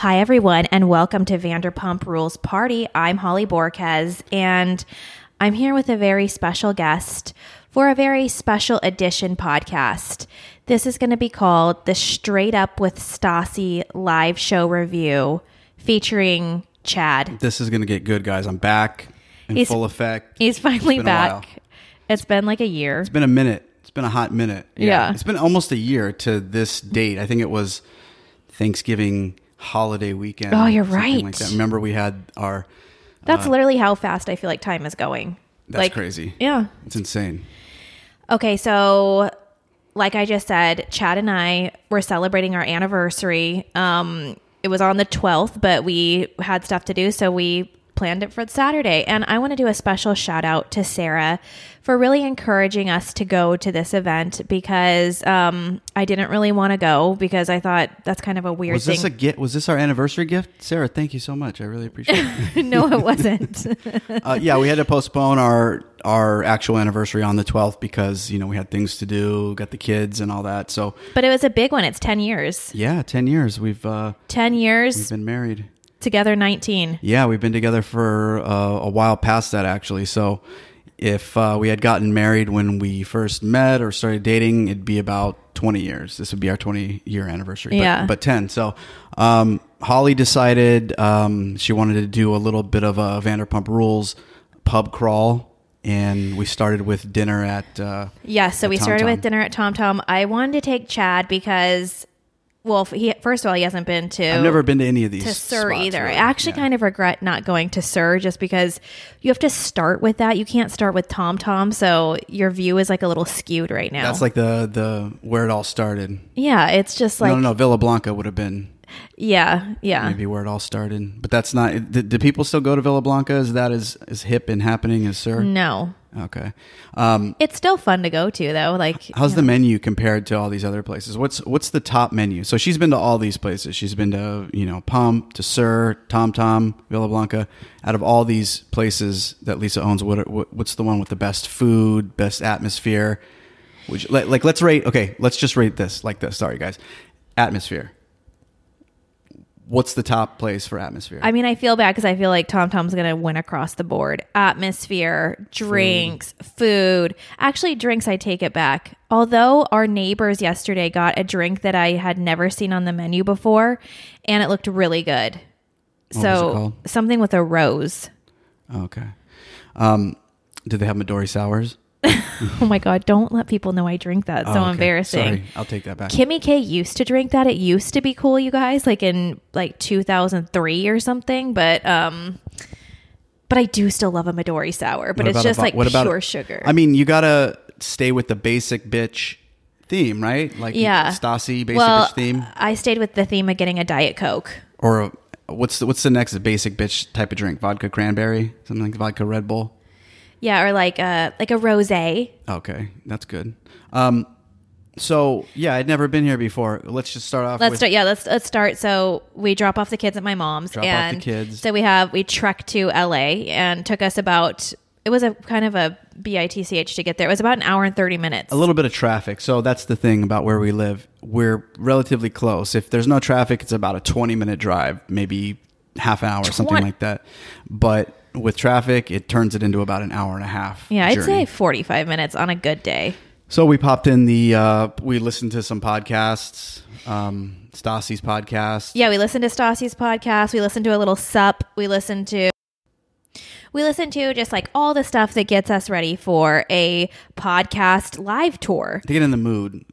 Hi, everyone, and welcome to Vanderpump Rules Party. I'm Holly Borquez, and I'm here with a very special guest for a very special edition podcast. This is going to be called the Straight Up with Stassi live show review featuring Chad. This is going to get good, guys. I'm back in He's- full effect. He's finally while. back. It's been like a year. It's been a minute. It's been a hot minute. Yeah. It's been almost a year to this date. I think it was Thanksgiving holiday weekend. Oh, you're right. Like that. Remember, we had our. That's literally how fast I feel like time is going. That's like, crazy. Yeah. It's insane. Okay, so like I just said, Chad and I were celebrating our anniversary. Um, it was on the 12th, but we had stuff to do, so we planned it for Saturday. And I want to do a special shout out to Sarah for really encouraging us to go to this event because um, I didn't really want to go because I thought that's kind of a weird Was thing. this a gift? Was this our anniversary gift, Sarah? Thank you so much. I really appreciate it. no, it wasn't. uh, yeah, we had to postpone our our actual anniversary on the 12th because you know we had things to do, got the kids and all that. So but it was a big one. It's 10 years. yeah, 10 years we've uh, 10 we've years been married. Together, 19. Yeah, we've been together for uh, a while past that, actually. So if uh, we had gotten married when we first met or started dating, it'd be about 20 years. This would be our 20 year anniversary. But, Yeah. But 10. So um, Holly decided um, she wanted to do a little bit of a Vanderpump Rules pub crawl. And we started with dinner at. Uh, Yes, so we Tom started Tom. with dinner at Tom Tom. I wanted to take Chad because, well, he first of all he hasn't been to. I've never been to any of these to SUR spots, either. really. I actually Yeah. kind of regret not going to SUR just because you have to start with that. You can't start with Tom Tom, so your view is like a little skewed right now. That's like the the where it all started. yeah, it's just like no, no, no. Villa Blanca would have been yeah, yeah. maybe where it all started. But that's not. Do, do people still go to Villa Blanca? Is that as as hip and happening as SUR? No, Okay. Um, it's still fun to go to though. Like how's you the menu compared to all these other places? What's what's the top menu? So she's been to all these places. She's been to you know Pump, to SUR, Tom Tom, Villa Blanca. Out of all these places that Lisa owns, what, what what's the one with the best food, best atmosphere? Would you, like, like let's rate. Okay, let's just rate this like this. Sorry guys, atmosphere. What's the top place for atmosphere? I mean, I feel bad because I feel like Tom Tom's going to win across the board. Atmosphere, drinks, food. Actually, drinks, I take it back. Although our neighbors yesterday got a drink that I had never seen on the menu before, and it looked really good. What so, something with a rose. Okay. Um, do they have Midori sours? Oh my God, don't let people know I drink that. It's so Oh, okay. embarrassing. Sorry, I'll take that back. Kimmy K used to drink that. It used to be cool, you guys, like in like 2003 or something. But um, but I do still love a Midori sour. But What it's about a just like what about pure sugar. I mean, you gotta stay with the basic bitch theme, right? Like yeah, Stassi basic well, bitch theme, I stayed with the theme of getting a diet coke. or uh, what's the, what's the next basic bitch type of drink? Vodka cranberry, something like vodka Red Bull. Yeah, or like a like a rosé. Okay, that's good. Um, so yeah, I'd never been here before. Let's just start off. Let's with, start. Yeah, let's let's start. So we drop off the kids at my mom's, Drop off the kids. so we have we trekked to LA and took us about. It was a kind of a bitch to get there. It was about an hour and thirty minutes. a little bit of traffic. So that's the thing about where we live. We're relatively close. If there's no traffic, it's about a 20 minute drive, maybe half an hour, something like that. But with traffic, it turns it into about an hour and a half. yeah, I'd journey. say forty five minutes on a good day. So we popped in the, uh, we listened to some podcasts, um, Stassi's podcast. Yeah, we listened to Stassi's podcast. We listened to a little sup. We listened to we listened to just like all the stuff that gets us ready for a podcast live tour. To get in the mood.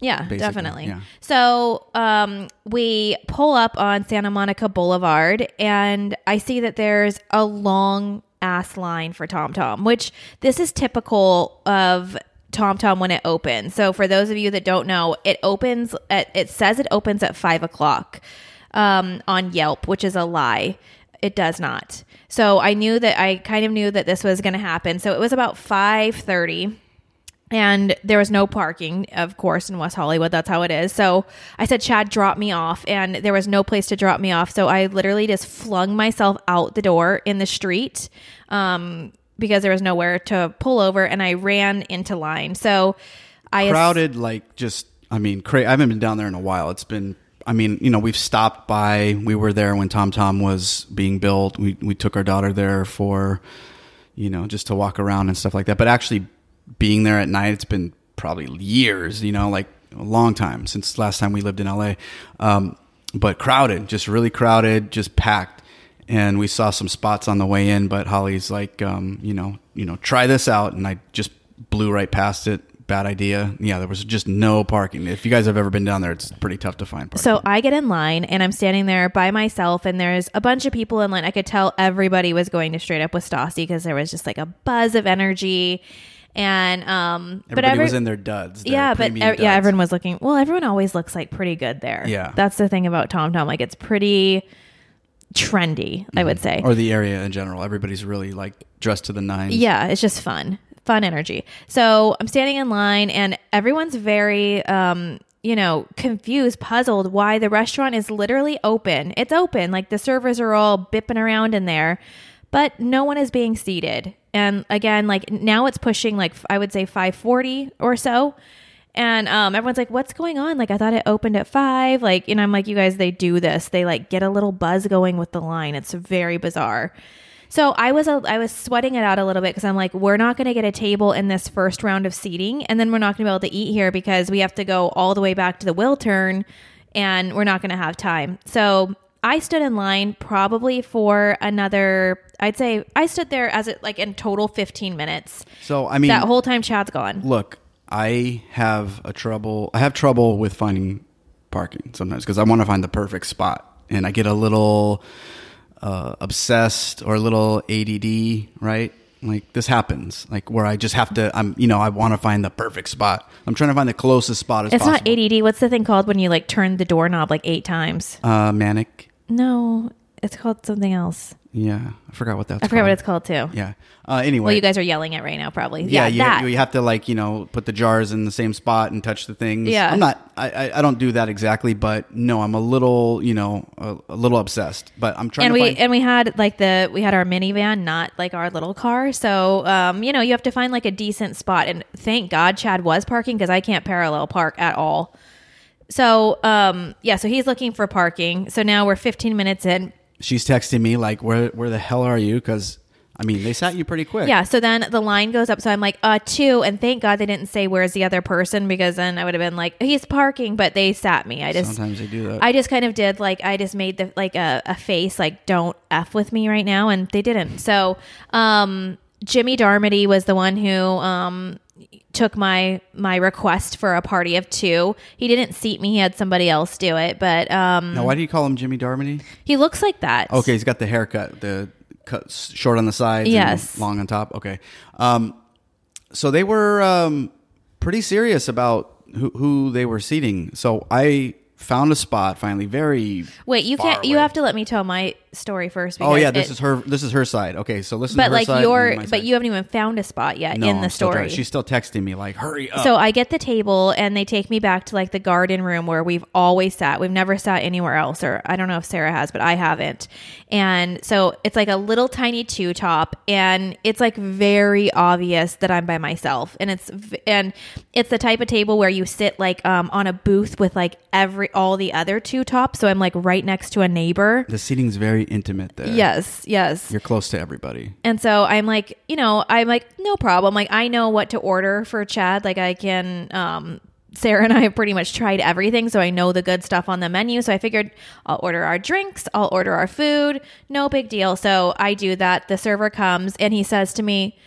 Yeah, Basically, definitely. yeah. So um, we pull up on Santa Monica Boulevard, and I see that there's a long ass line for TomTom, which this is typical of TomTom when it opens. So for those of you that don't know, it opens at it says it opens at five o'clock um, on Yelp, which is a lie. It does not. So I knew that I kind of knew that this was going to happen. So it was about five thirty and there was no parking, of course, in West Hollywood. That's how it is. So I said, Chad, drop me off. And there was no place to drop me off. So I literally just flung myself out the door in the street um, because there was nowhere to pull over. And I ran into line. So I Crowded, like just, I mean, cra- I haven't been down there in a while. It's been I mean, you know, we've stopped by. We were there when Tom Tom was being built. We we took our daughter there for, you know, just to walk around and stuff like that. But actually, being there at night, it's been probably years. You know, like a long time since last time we lived in LA. Um, but crowded, just really crowded, just packed. And we saw some spots on the way in, but Holly's like, um, you know, you know, try this out, and I just blew right past it. Bad idea. Yeah, there was just no parking. If you guys have ever been down there, it's pretty tough to find parking. So I get in line and I'm standing there by myself, and there's a bunch of people in line. I could tell everybody was going to straight up with Stassi because there was just like a buzz of energy. And um, but Everybody every, was in their duds. their yeah, but ev- yeah, everyone was looking. Well, everyone always looks like pretty good there. Yeah. that's the thing about Tom Tom. Like it's pretty trendy, I would say. or the area in general. Everybody's really like dressed to the nines. Yeah, it's just fun, fun energy. So I'm standing in line, and everyone's very, um, you know, confused, puzzled why the restaurant is literally open. It's open, like the servers are all bipping around in there, but no one is being seated. And again, like now it's pushing like I would say 540 or so. And um, everyone's like, "What's going on?" Like, I thought it opened at five. Like, and I'm like, "You guys, they do this. They like get a little buzz going with the line. It's very bizarre." So I was a, I was sweating it out a little bit because I'm like, we're not going to get a table in this first round of seating, and then we're not going to be able to eat here because we have to go all the way back to the Wiltern and we're not going to have time. So I stood in line probably for another. I'd say I stood there as it like in total 15 minutes. So I mean, That whole time, Chad's gone. look, I have a trouble. I have trouble with finding parking sometimes because I want to find the perfect spot, and I get a little uh, obsessed or a little ADD. Right? Like this happens, like where I just have to. I'm, you know, I want to find the perfect spot. I'm trying to find the closest spot as It's possible. not ADD. What's the thing called when you like turn the doorknob like eight times? uh, manic. No, it's called something else. Yeah, I forgot what that's. I forgot what it's called too. Yeah. Uh, anyway, Well, you guys are yelling it right now, probably. yeah, Yeah, you, that. you have to like you know put the jars in the same spot and touch the things. Yeah. I'm not. I, I, don't do that exactly, but no, I'm a little you know a, a little obsessed. But I'm trying and to we find. and we had like the we had our minivan, not like our little car. So um, you know, you have to find like a decent spot. And thank God Chad was parking because I can't parallel park at all. So um, yeah, so he's looking for parking. So now we're 15 minutes in. she's texting me like, "Where where the hell are you?" Because I mean, they sat you pretty quick. Yeah, so then the line goes up. So I'm like, uh, two. And thank God they didn't say where's the other person because then I would have been like, he's parking, but they sat me. I just Sometimes they do that. I just kind of did like I just made the like a, a face like don't f with me right now, and they didn't. So um, Jimmy Darmody was the one who um, took my my request for a party of two. He didn't seat me; he had somebody else do it. But um, now, why do you call him Jimmy Darmody? he looks like that. Okay, he's got the haircut, the cut short on the sides, Yes. and long on top. Okay, um, so they were um, pretty serious about who, who they were seating. So I found a spot finally. Very Wait, you can't. You have to let me tell my story first. Oh yeah, this it- is her. This is her side. Okay, so listen. But like side your, but side. you haven't even found a spot yet No, in the I'm still story. She's still texting me like, "Hurry up!" So I get the table and they take me back to like the garden room where we've always sat. We've never sat anywhere else, or I don't know if Sarah has, but I haven't. And so it's like a little tiny two top, and it's like very obvious that I'm by myself. And it's and it's the type of table where you sit like um, on a booth with like every all the other two tops. So I'm like right next to a neighbor. the seating's very intimate there. Yes, yes. you're close to everybody. And so I'm like, you know, I'm like, no problem. Like I know what to order for Chad. Like I can um Sarah and I have pretty much tried everything, so I know the good stuff on the menu. So I figured I'll order our drinks, I'll order our food, no big deal. So I do that. The server comes and he says to me,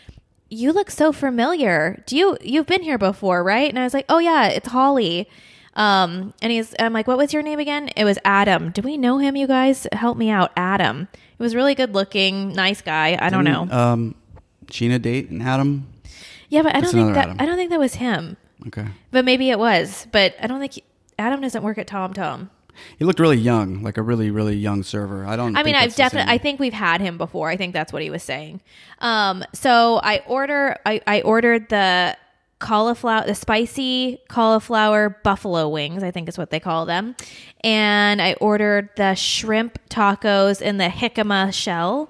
"You look so familiar. Do you you've been here before, right?" And I was like, "Oh yeah, it's Holly." Um, and he's, I'm like, what was your name again? It was Adam. Do we know him, you guys? Help me out. Adam. He was really good looking, nice guy. I don't know. Um, Scheana date and Adam. Yeah, but I don't think another that Adam. I don't think that was him. Okay, But maybe it was. But I don't think he- Adam doesn't work at Tom Tom. he looked really young, like a really really young server. I don't. Know. I mean, I've definitely. I think we've had him before. I think that's what he was saying. Um, so I order. I, I ordered the cauliflower, the spicy cauliflower buffalo wings. I think is what they call them, and I ordered the shrimp tacos in the jicama shell.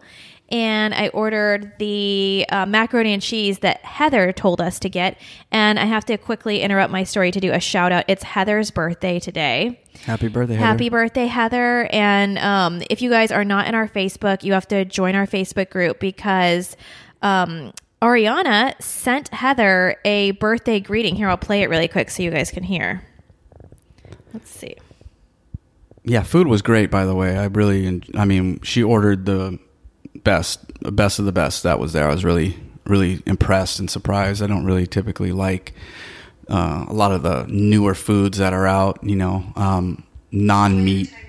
and I ordered the uh, macaroni and cheese that Heather told us to get. And I have to quickly interrupt my story to do a shout out. It's Heather's birthday today. Happy birthday, Heather. Happy birthday, Heather. And um, if you guys are not in our Facebook, you have to join our Facebook group because um, Ariana sent Heather a birthday greeting. Here, I'll play it really quick so you guys can hear. Let's see. Yeah, food was great. By the way, I really, I mean, she ordered the best, best of the best that was there. I was really, really impressed and surprised. I don't really typically like uh, a lot of the newer foods that are out. You know, um, non-meat. time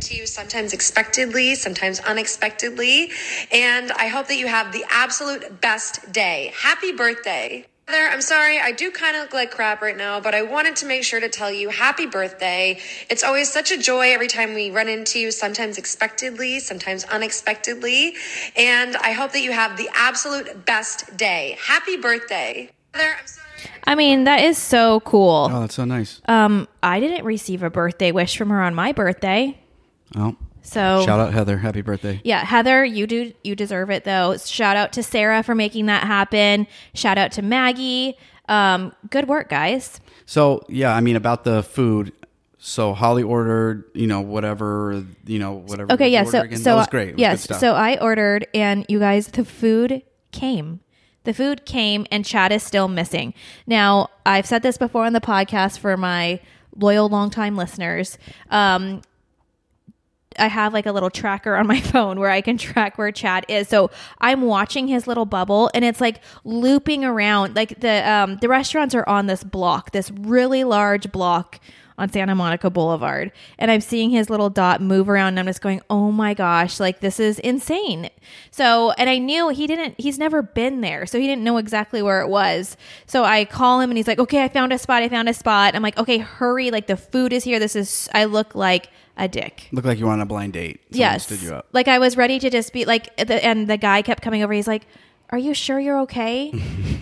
we run into you sometimes expectedly, sometimes unexpectedly. And I hope that you have the absolute best day. Happy birthday. Heather, I'm sorry, I do kind of look like crap right now, but I wanted to make sure to tell you happy birthday. It's always such a joy every time we run into you, sometimes expectedly, sometimes unexpectedly. And I hope that you have the absolute best day. Happy birthday. Heather, I'm sorry. I mean, that is so cool. Oh, that's so nice. Um, I didn't receive a birthday wish from her on my birthday. Oh, So shout out Heather. Happy birthday. Yeah, Heather, you do you deserve it though. Shout out to Sarah for making that happen. Shout out to Maggie. Um, good work, guys. So yeah, I mean about the food. So Holly ordered, you know, whatever, you know, whatever. Okay, yeah. So again? so that was great. Was yes. So I ordered, and you guys, the food came. The food came, and Chad is still missing. Now I've said this before on the podcast for my loyal, longtime listeners. Um, I have like a little tracker on my phone where I can track where Chad is. So I'm watching his little bubble and it's like looping around. Like the um the restaurants are on this block, this really large block on Santa Monica Boulevard. And I'm seeing his little dot move around and I'm just going, "Oh my gosh, like this is insane." So, and I knew he didn't he's never been there. So he didn't know exactly where it was. So I call him and he's like, "Okay, I found a spot. I found a spot." I'm like, "Okay, hurry. Like the food is here. This is I look like a dick." Looked like you were on a blind date. Someone yes. stood you up. Like I was ready to just be like, the, and the guy kept coming over. He's like, "Are you sure you're okay?"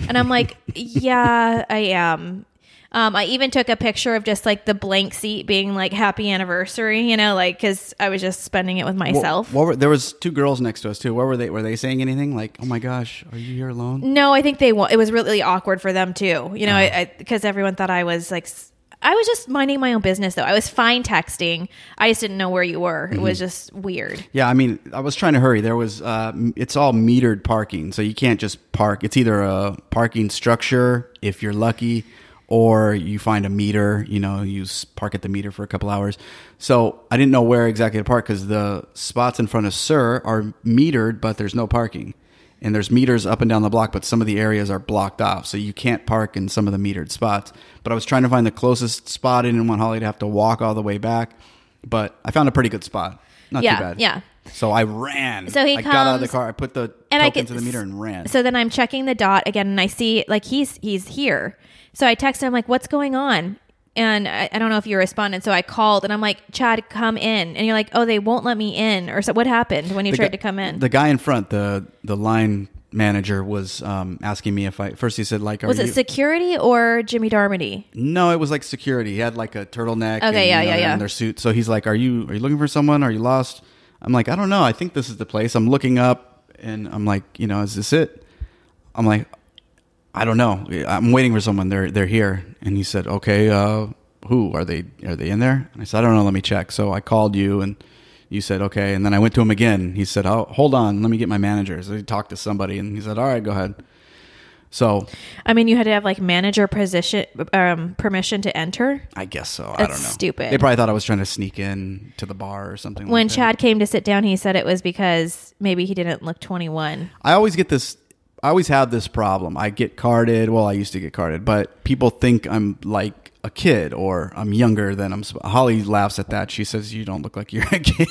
and I'm like, "Yeah, I am." Um, I even took a picture of just like the blank seat being like "Happy Anniversary," you know, like because I was just spending it with myself. What, were, there was two girls next to us too. What were they? Were they saying anything? Like, oh my gosh, are you here alone? No, I think they it was really awkward for them too. You know, Oh. I because everyone thought I was like I was just minding my own business though. I was fine texting. I just didn't know where you were. It Mm-hmm. was just weird. Yeah, I mean, I was trying to hurry. There was, uh, it's all metered parking, so you can't just park. It's either a parking structure if you're lucky, or you find a meter. You know, you park at the meter for a couple hours. So I didn't know where exactly to park because the spots in front of SUR are metered, but there's no parking. And there's meters up and down the block, but some of the areas are blocked off, so you can't park in some of the metered spots. But I was trying to find the closest spot. I didn't want Holly to have to walk all the way back, but I found a pretty good spot. Not Yeah, too bad. yeah. So I ran. So he I got out of the car. I put the and I token get to the meter and ran. So then I'm checking the dot again, and I see like he's he's here. So I text him like, "What's going on?" And I, I don't know if you responded. So I called, and I'm like, "Chad, come in." And you're like, "Oh, they won't let me in." Or so what happened when you The tried guy- to come in? The guy in front, the the line manager, was um, asking me if I. First, he said like, "Are was you?" it security or Jimmy Darmody? no, it was like security. He had like a turtleneck. Okay, and, yeah, you know, yeah, yeah. In their suit. So he's like, "Are you are you looking for someone? Are you lost?" I'm like, "I don't know. I think this is the place." I'm looking up, and I'm like, "You know, is this it?" I'm like, I don't know. I'm waiting for someone. They're they're here. And he said, okay. Uh, who are they? Are they in there? And I said, I don't know. Let me check. So I called you, and you said okay. And then I went to him again. He said, oh, hold on. Let me get my manager. So he talked to somebody, and he said, all right, go ahead. So I mean, you had to have like manager position um, permission to enter. I guess so. I don't know. stupid. They probably thought I was trying to sneak in to the bar or something. When like that. Chad came to sit down, he said it was because maybe he didn't look 21. I always get this. I always have this problem. I get carded. Well, I used to get carded, but people think I'm like a kid or I'm younger than I'm. Holly laughs at that. She says, "You don't look like you're a kid."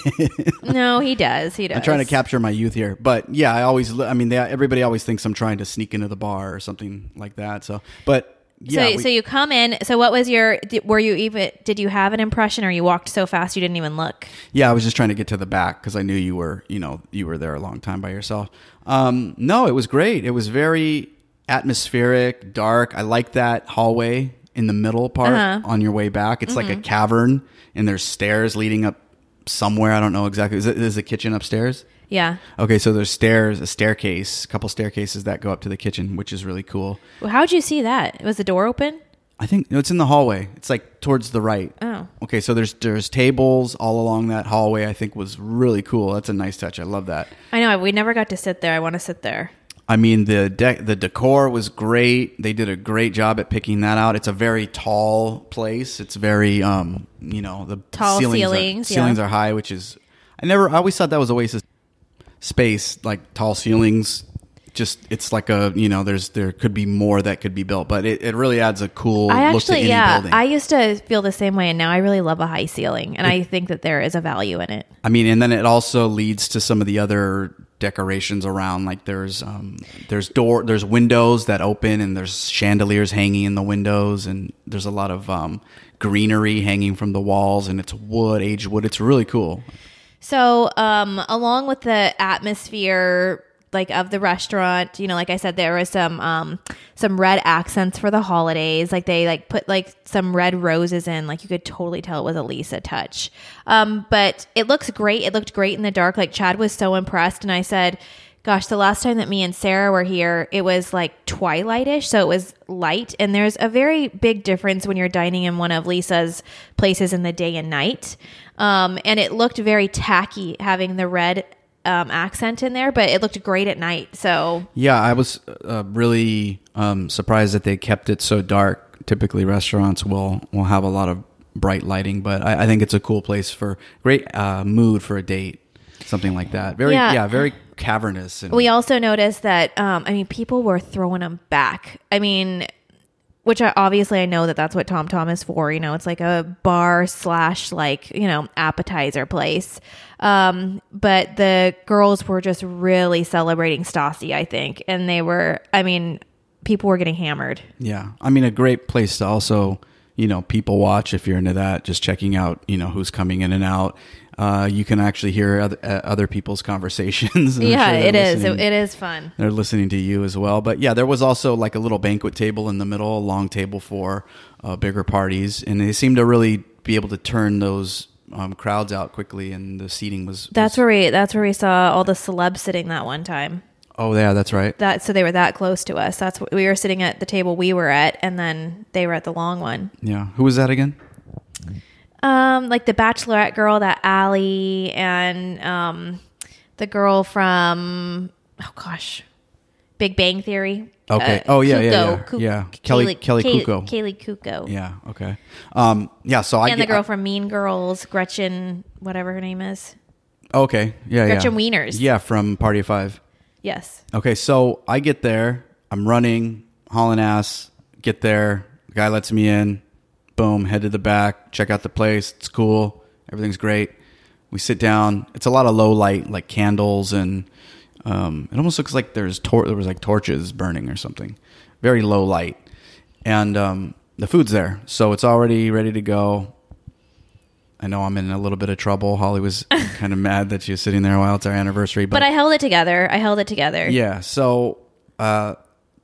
No, he does. He does. I'm trying to capture my youth here, but yeah, I always. I mean, they, everybody always thinks I'm trying to sneak into the bar or something like that. So, but yeah, so, we- so you come in. So, what was your? Were you even? Did you have an impression, or you walked so fast you didn't even look? Yeah, I was just trying to get to the back because I knew you were, you know, you were there a long time by yourself. Um, no, it was great. It was very atmospheric, dark. I like that hallway in the middle part Uh-huh. on your way back. It's like a cavern, and there's stairs leading up somewhere. I don't know exactly. Is it is the kitchen upstairs? Yeah. Okay, so there's stairs, a staircase, a couple staircases that go up to the kitchen, which is really cool. Well, how'd you see that? Was the door open? I think no, it's in the hallway. It's like towards the right. Oh. Okay, so there's there's tables all along that hallway. I think was really cool. That's a nice touch. I love that. I know. We never got to sit there. I want to sit there. I mean the de- the decor was great. They did a great job at picking that out. It's a very tall place. It's very um you know the Tall ceilings ceilings, are, yeah. are high, which is I never I always thought that was a waste of space like tall ceilings. Just it's like a you know there's there could be more that could be built, but it, it really adds a cool I look to actually, any yeah, building. I used to feel the same way, and now I really love a high ceiling, and I think that there is a value in it. I mean, and then it also leads to some of the other decorations around. Like there's um, there's door, there's windows that open, and there's chandeliers hanging in the windows, and there's a lot of um, greenery hanging from the walls, and it's wood, aged wood. It's really cool. So, um, along with the atmosphere, like of the restaurant, you know, like I said, there was some um, some red accents for the holidays. Like they like put like some red roses in. Like you could totally tell it was a Lisa touch. Um, but it looks great. It looked great in the dark. Like Chad was so impressed, and I said. Gosh, the last time that me and Sarah were here, it was like twilightish, so it was light. And there's a very big difference when you're dining in one of Lisa's places in the day and night. Um, and it looked very tacky having the red um, accent in there, but it looked great at night. So Yeah, I was uh, really um, surprised that they kept it so dark. Typically, restaurants will will have a lot of bright lighting, but I, I think it's a cool place for great uh, mood for a date, something like that. Very Yeah. yeah, very cavernous. And, we also noticed that um, I mean, people were throwing them back. I mean, which I, obviously I know that that's what Tom Tom is for. You know, it's like a bar slash like you know appetizer place. Um, but the girls were just really celebrating Stassi, I think, and they were. I mean, people were getting hammered. Yeah, I mean, a great place to also, you know, people watch if you're into that. Just checking out, you know, who's coming in and out. Uh, you can actually hear other, uh, other people's conversations. yeah, sure it is. It, it is fun. They're listening to you as well. But yeah, there was also like a little banquet table in the middle, a long table for uh, bigger parties, and they seemed to really be able to turn those um, crowds out quickly, and the seating was. That's was- where we. That's where we saw all the celebs sitting that one time. Oh yeah, that's right. That so they were that close to us. That's what we were sitting at the table we were at, and then they were at the long one. Yeah, who was that again? Um, like the Bachelorette girl, that Allie, and um, the girl from oh gosh, Big Bang Theory. Okay. Uh, Oh, yeah, yeah, Cuoco. yeah. Yeah. Kelly- Kelly Kay- Cuoco. Kaley Cuoco. Yeah. Okay. Um, yeah. So I And the girl from Mean Girls, Gretchen, whatever her name is. Okay. Yeah. Gretchen yeah. Wieners. Yeah, from Party of Five. Yes. Okay, so I get there. I'm running, hauling ass. Get there. The guy lets me in. Boom. Head to the back. Check out the place. It's cool. Everything's great. We sit down. It's a lot of low light, like candles, and um, it almost looks like there's tor- there was like torches burning or something. Very low light, and um, the food's there, so it's already ready to go. I know I'm in a little bit of trouble. Holly was kind of mad that she was sitting there while it's our anniversary, But I held it together. I held it together. yeah. So uh,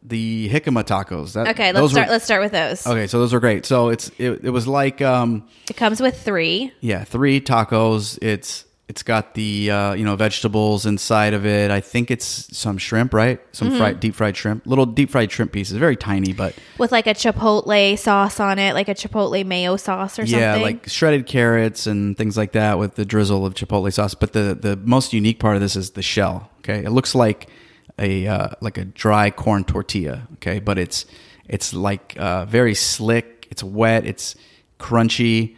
the jicama tacos. That, Okay, let's start. Were, let's start with those. okay, so those are great. So it's it, it was like um, It comes with three. yeah, three tacos. It's it's got the uh, you know vegetables inside of it. I think it's some shrimp, right? Some Mm-hmm. fried deep fried shrimp. Little deep fried shrimp pieces, very tiny, but with like a chipotle sauce on it, like a chipotle mayo sauce or yeah, something. Yeah, like shredded carrots and things like that with the drizzle of chipotle sauce. But the the most unique part of this is the shell. Okay, it looks like a uh, like a dry corn tortilla. Okay, but it's it's like uh, very slick. It's wet. It's crunchy.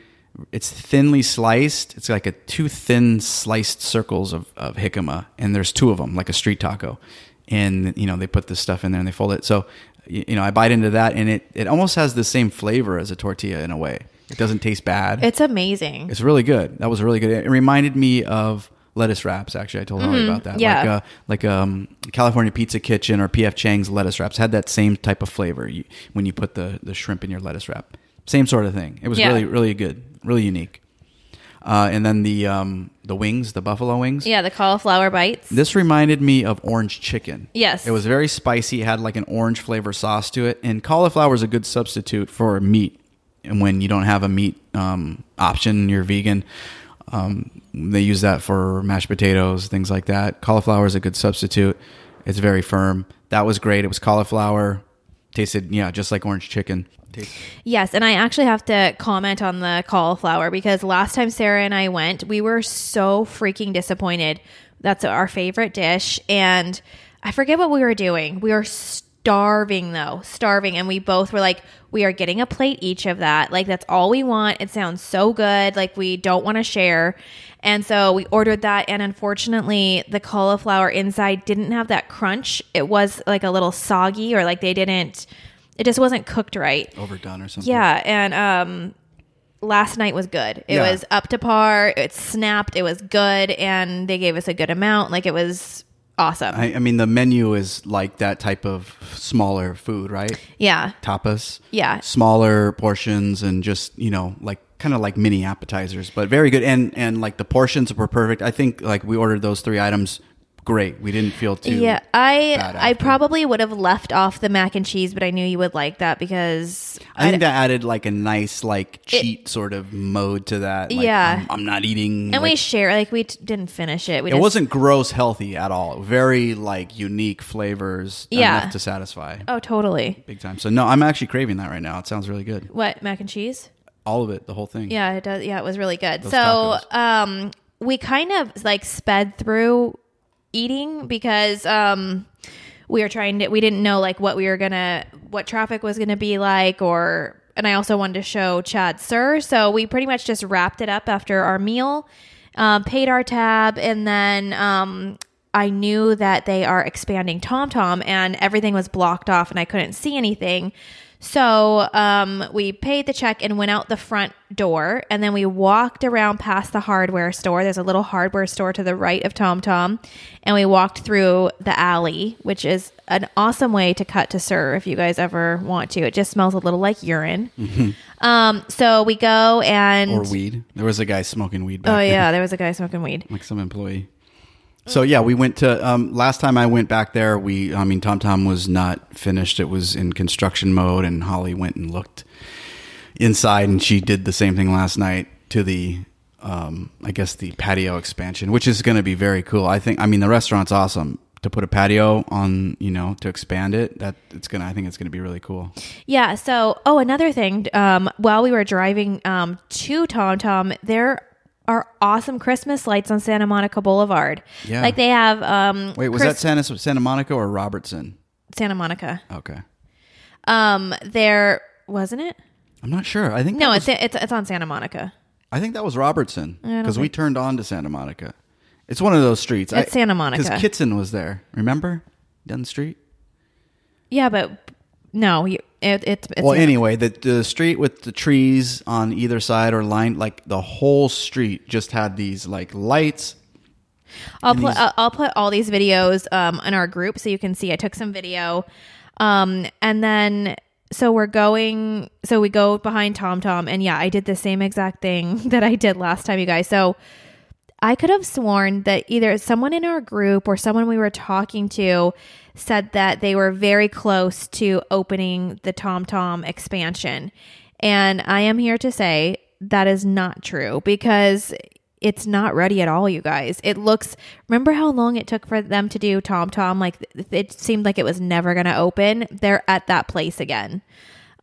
It's thinly sliced. It's like a two thin sliced circles of, of jicama, and there's two of them, like a street taco. And you know they put this stuff in there and they fold it. So you know I bite into that, and it it almost has the same flavor as a tortilla in a way. It doesn't taste bad. it's amazing. It's really good. That was really good. It reminded me of lettuce wraps. Actually, I told Holly about that. Mm-hmm. Yeah. like uh, like um, California Pizza Kitchen or PF Chang's lettuce wraps had that same type of flavor you, when you put the the shrimp in your lettuce wrap. Same sort of thing. It was Yeah. really really good, really unique. Uh, and then the um, the wings, the buffalo wings. yeah, the cauliflower bites. This reminded me of orange chicken. Yes. It was very spicy, it had like an orange flavor sauce to it. And cauliflower is a good substitute for meat. And when you don't have a meat um, option, you're vegan. Um, they use that for mashed potatoes, things like that. Cauliflower is a good substitute. It's very firm. That was great. It was cauliflower. Tasted, yeah, just like orange chicken. Yes, and I actually have to comment on the cauliflower because last time Sarah and I went, we were so freaking disappointed. That's our favorite dish, and I forget what we were doing. We were starving though, starving, and we both were like, we are getting a plate each of that. Like that's all we want. It sounds so good. Like we don't want to share. And so we ordered that, and unfortunately, the cauliflower inside didn't have that crunch. It was like a little soggy, or like they didn't. It just wasn't cooked right. overdone or something. Yeah, and um last night was good. It Yeah. was up to par. It snapped. It was good and they gave us a good amount. Like it was awesome. I, I mean, the menu is like that type of smaller food, right? yeah. Tapas. Yeah. Smaller portions and just, you know, like kind of like mini appetizers, but very good. And, and like the portions were perfect. I think like we ordered those three items great. We didn't feel too. Yeah, I I probably would have left off the mac and cheese, but I knew you would like that because I think that added like a nice like cheat sort of mode to that. Like, Yeah. I'm, I'm not eating. and we share like we t- didn't finish it. We it just, wasn't gross healthy at all. Very like unique flavors Yeah. enough to satisfy. Oh, totally. Big time. So no, I'm actually craving that right now. It sounds really good. What mac and cheese? All of it, the whole thing. Yeah, it does. Yeah, it was really good. Those so, tacos. um, we kind of like sped through eating because um, we were trying to. We didn't know like what we were gonna, what traffic was gonna be like, or. And I also wanted to show Chad SUR, so we pretty much just wrapped it up after our meal, um, paid our tab, and then um, I knew that they are expanding TomTom, and everything was blocked off, and I couldn't see anything. So um, we paid the check and went out the front door, and then we walked around past the hardware store. There's a little hardware store to the right of Tom Tom, and we walked through the alley, which is an awesome way to cut to SUR if you guys ever want to. It just smells a little like urine. Um, so we go and Or weed. There was a guy smoking weed back oh yeah, there was a guy smoking weed. like some employee. So yeah, we went to um, last time I went back there. We, I mean, Tom Tom was not finished; it was in construction mode, and Holly went and looked inside, and she did the same thing last night to the, um, I guess the patio expansion, which is going to be very cool. I think. I mean, the restaurant's awesome. To put a patio on, you know, to expand it, that it's gonna. I think it's gonna be really cool. Yeah. So, oh, another thing. Um, while we were driving um, to Tom Tom, there are awesome Christmas lights on Santa Monica Boulevard. Yeah. Like they have. Um, Wait, was Chris- that Santa Santa Monica or Robertson? Santa Monica? Okay, Um, there wasn't it? I'm not sure. I think No, was- it's it's it's on Santa Monica. I think that was Robertson because we turned on to Santa Monica. It's one of those streets. It's Santa Monica. Because Kitson was there. Remember down the street? Yeah, but no, you, it, it's well, anyway, the the street with the trees on either side or line, like the whole street, just had these like lights. I'll put these- I'll, I'll put all these videos um in our group so you can see. I took some video, um, and then so we're going. So we go behind Tom Tom, and yeah, I did the same exact thing that I did last time, you guys. So I could have sworn that either someone in our group or someone we were talking to said that they were very close to opening the Tom Tom expansion. And I am here to say that is not true because it's not ready at all, you guys. It looks, remember how long it took for them to do Tom Tom? Like it seemed like it was never going to open. They're at that place again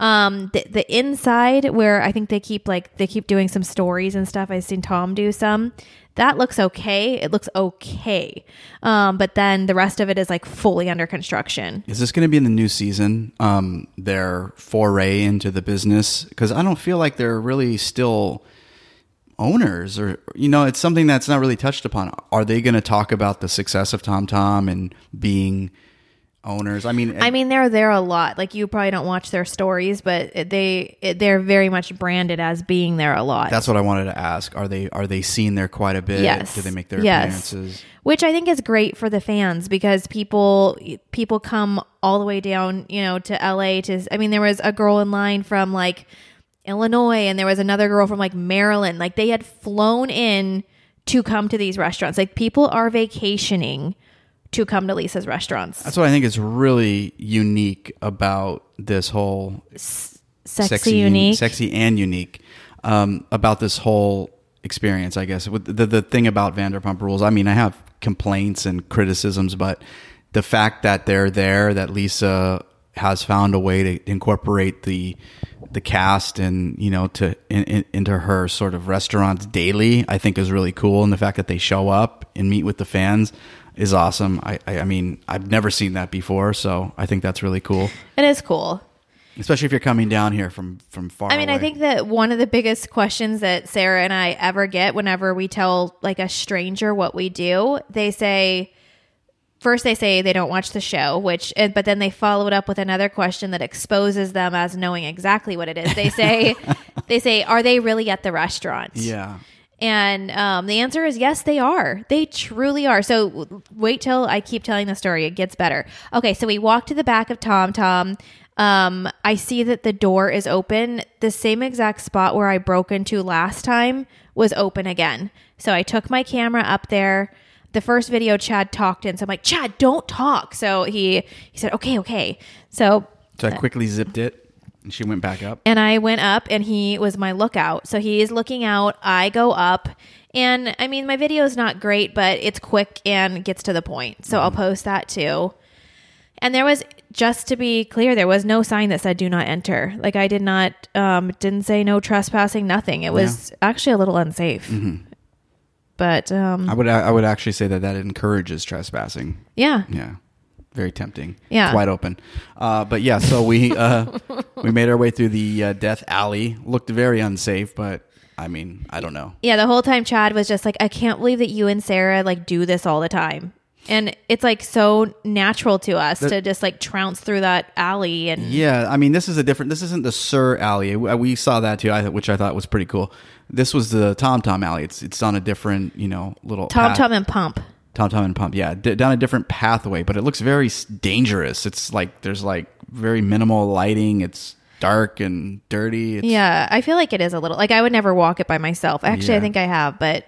um the, the inside where i think they keep like they keep doing some stories and stuff i've seen tom do some that looks okay. It looks okay. Um but then the rest of it is like fully under construction. Is this going to be in the new season? Um, their foray into the business? Because I don't feel like they're really still owners or you know it's something that's not really touched upon. Are they going to talk about the success of TomTom Tom and being owners i mean i mean they're there a lot like you probably don't watch their stories but they they're very much branded as being there a lot That's what I wanted to ask. Are they are they seen there quite a bit? Yes. Do they make their Yes. appearances? which I think is great for the fans because people people come all the way down, you know, to LA to I mean there was a girl in line from like Illinois and there was another girl from like Maryland. Like they had flown in to come to these restaurants. Like people are vacationing to come to Lisa's restaurants. That's what I think is really unique about this whole Sexy, unique. sexy and unique um, about this whole experience, I guess. With the the thing about Vanderpump Rules, I mean, I have complaints and criticisms, but the fact that they're there, that Lisa has found a way to incorporate the the cast and you know to in, in, into her sort of restaurants daily, I think is really cool. And the fact that they show up and meet with the fans is awesome. I, I, I mean, I've never seen that before, so I think that's really cool, It is cool. especially if you're coming down here from from far. I mean, I think that one of the biggest questions that Sarah and I ever get whenever we tell like a stranger what we do, they say first they say they don't watch the show, which but then they follow it up with another question that exposes them as knowing exactly what it is. They say they say are they really at the restaurant? yeah. And um, the answer is yes, they are. They truly are. So wait till I keep telling the story. It gets better. Okay, so we walk to the back of Tom Tom. Um, I see that the door is open. The same exact spot where I broke into last time was open again. So I took my camera up there. The first video Chad talked in, so I'm like, Chad, don't talk. So he he said, okay, okay. So So I quickly zipped it, and she went back up. and I went up and he was my lookout. So he is looking out. I go up. And I mean, my video is not great, but it's quick and gets to the point. So I'll post that too. And there was, just to be clear, there was no sign that said do not enter. Like I did not, um, didn't say no trespassing, nothing. It was actually a little unsafe. But um, I would I would actually say that that encourages trespassing. yeah. Yeah, very tempting. Yeah. it's wide open. Uh, but yeah, so we uh, we made our way through the uh, death alley. Looked very unsafe, but I mean, I don't know. Yeah, the whole time Chad was just like, I can't believe that you and Sarah like do this all the time. And it's like so natural to us to just like trounce through that alley and Yeah, I mean, this is a different. This isn't the SUR Alley. We we saw that too, I, which I thought was pretty cool. This was the Tom Tom Alley. It's it's on a different, you know, little Tom path- Tom and Pump. Tom Tom and Pump. Yeah, d- down a different pathway, but it looks very dangerous. It's like there's like very minimal lighting. It's dark and dirty. It's, Yeah, I feel like it is a little like I would never walk it by myself. Actually, I think I have, but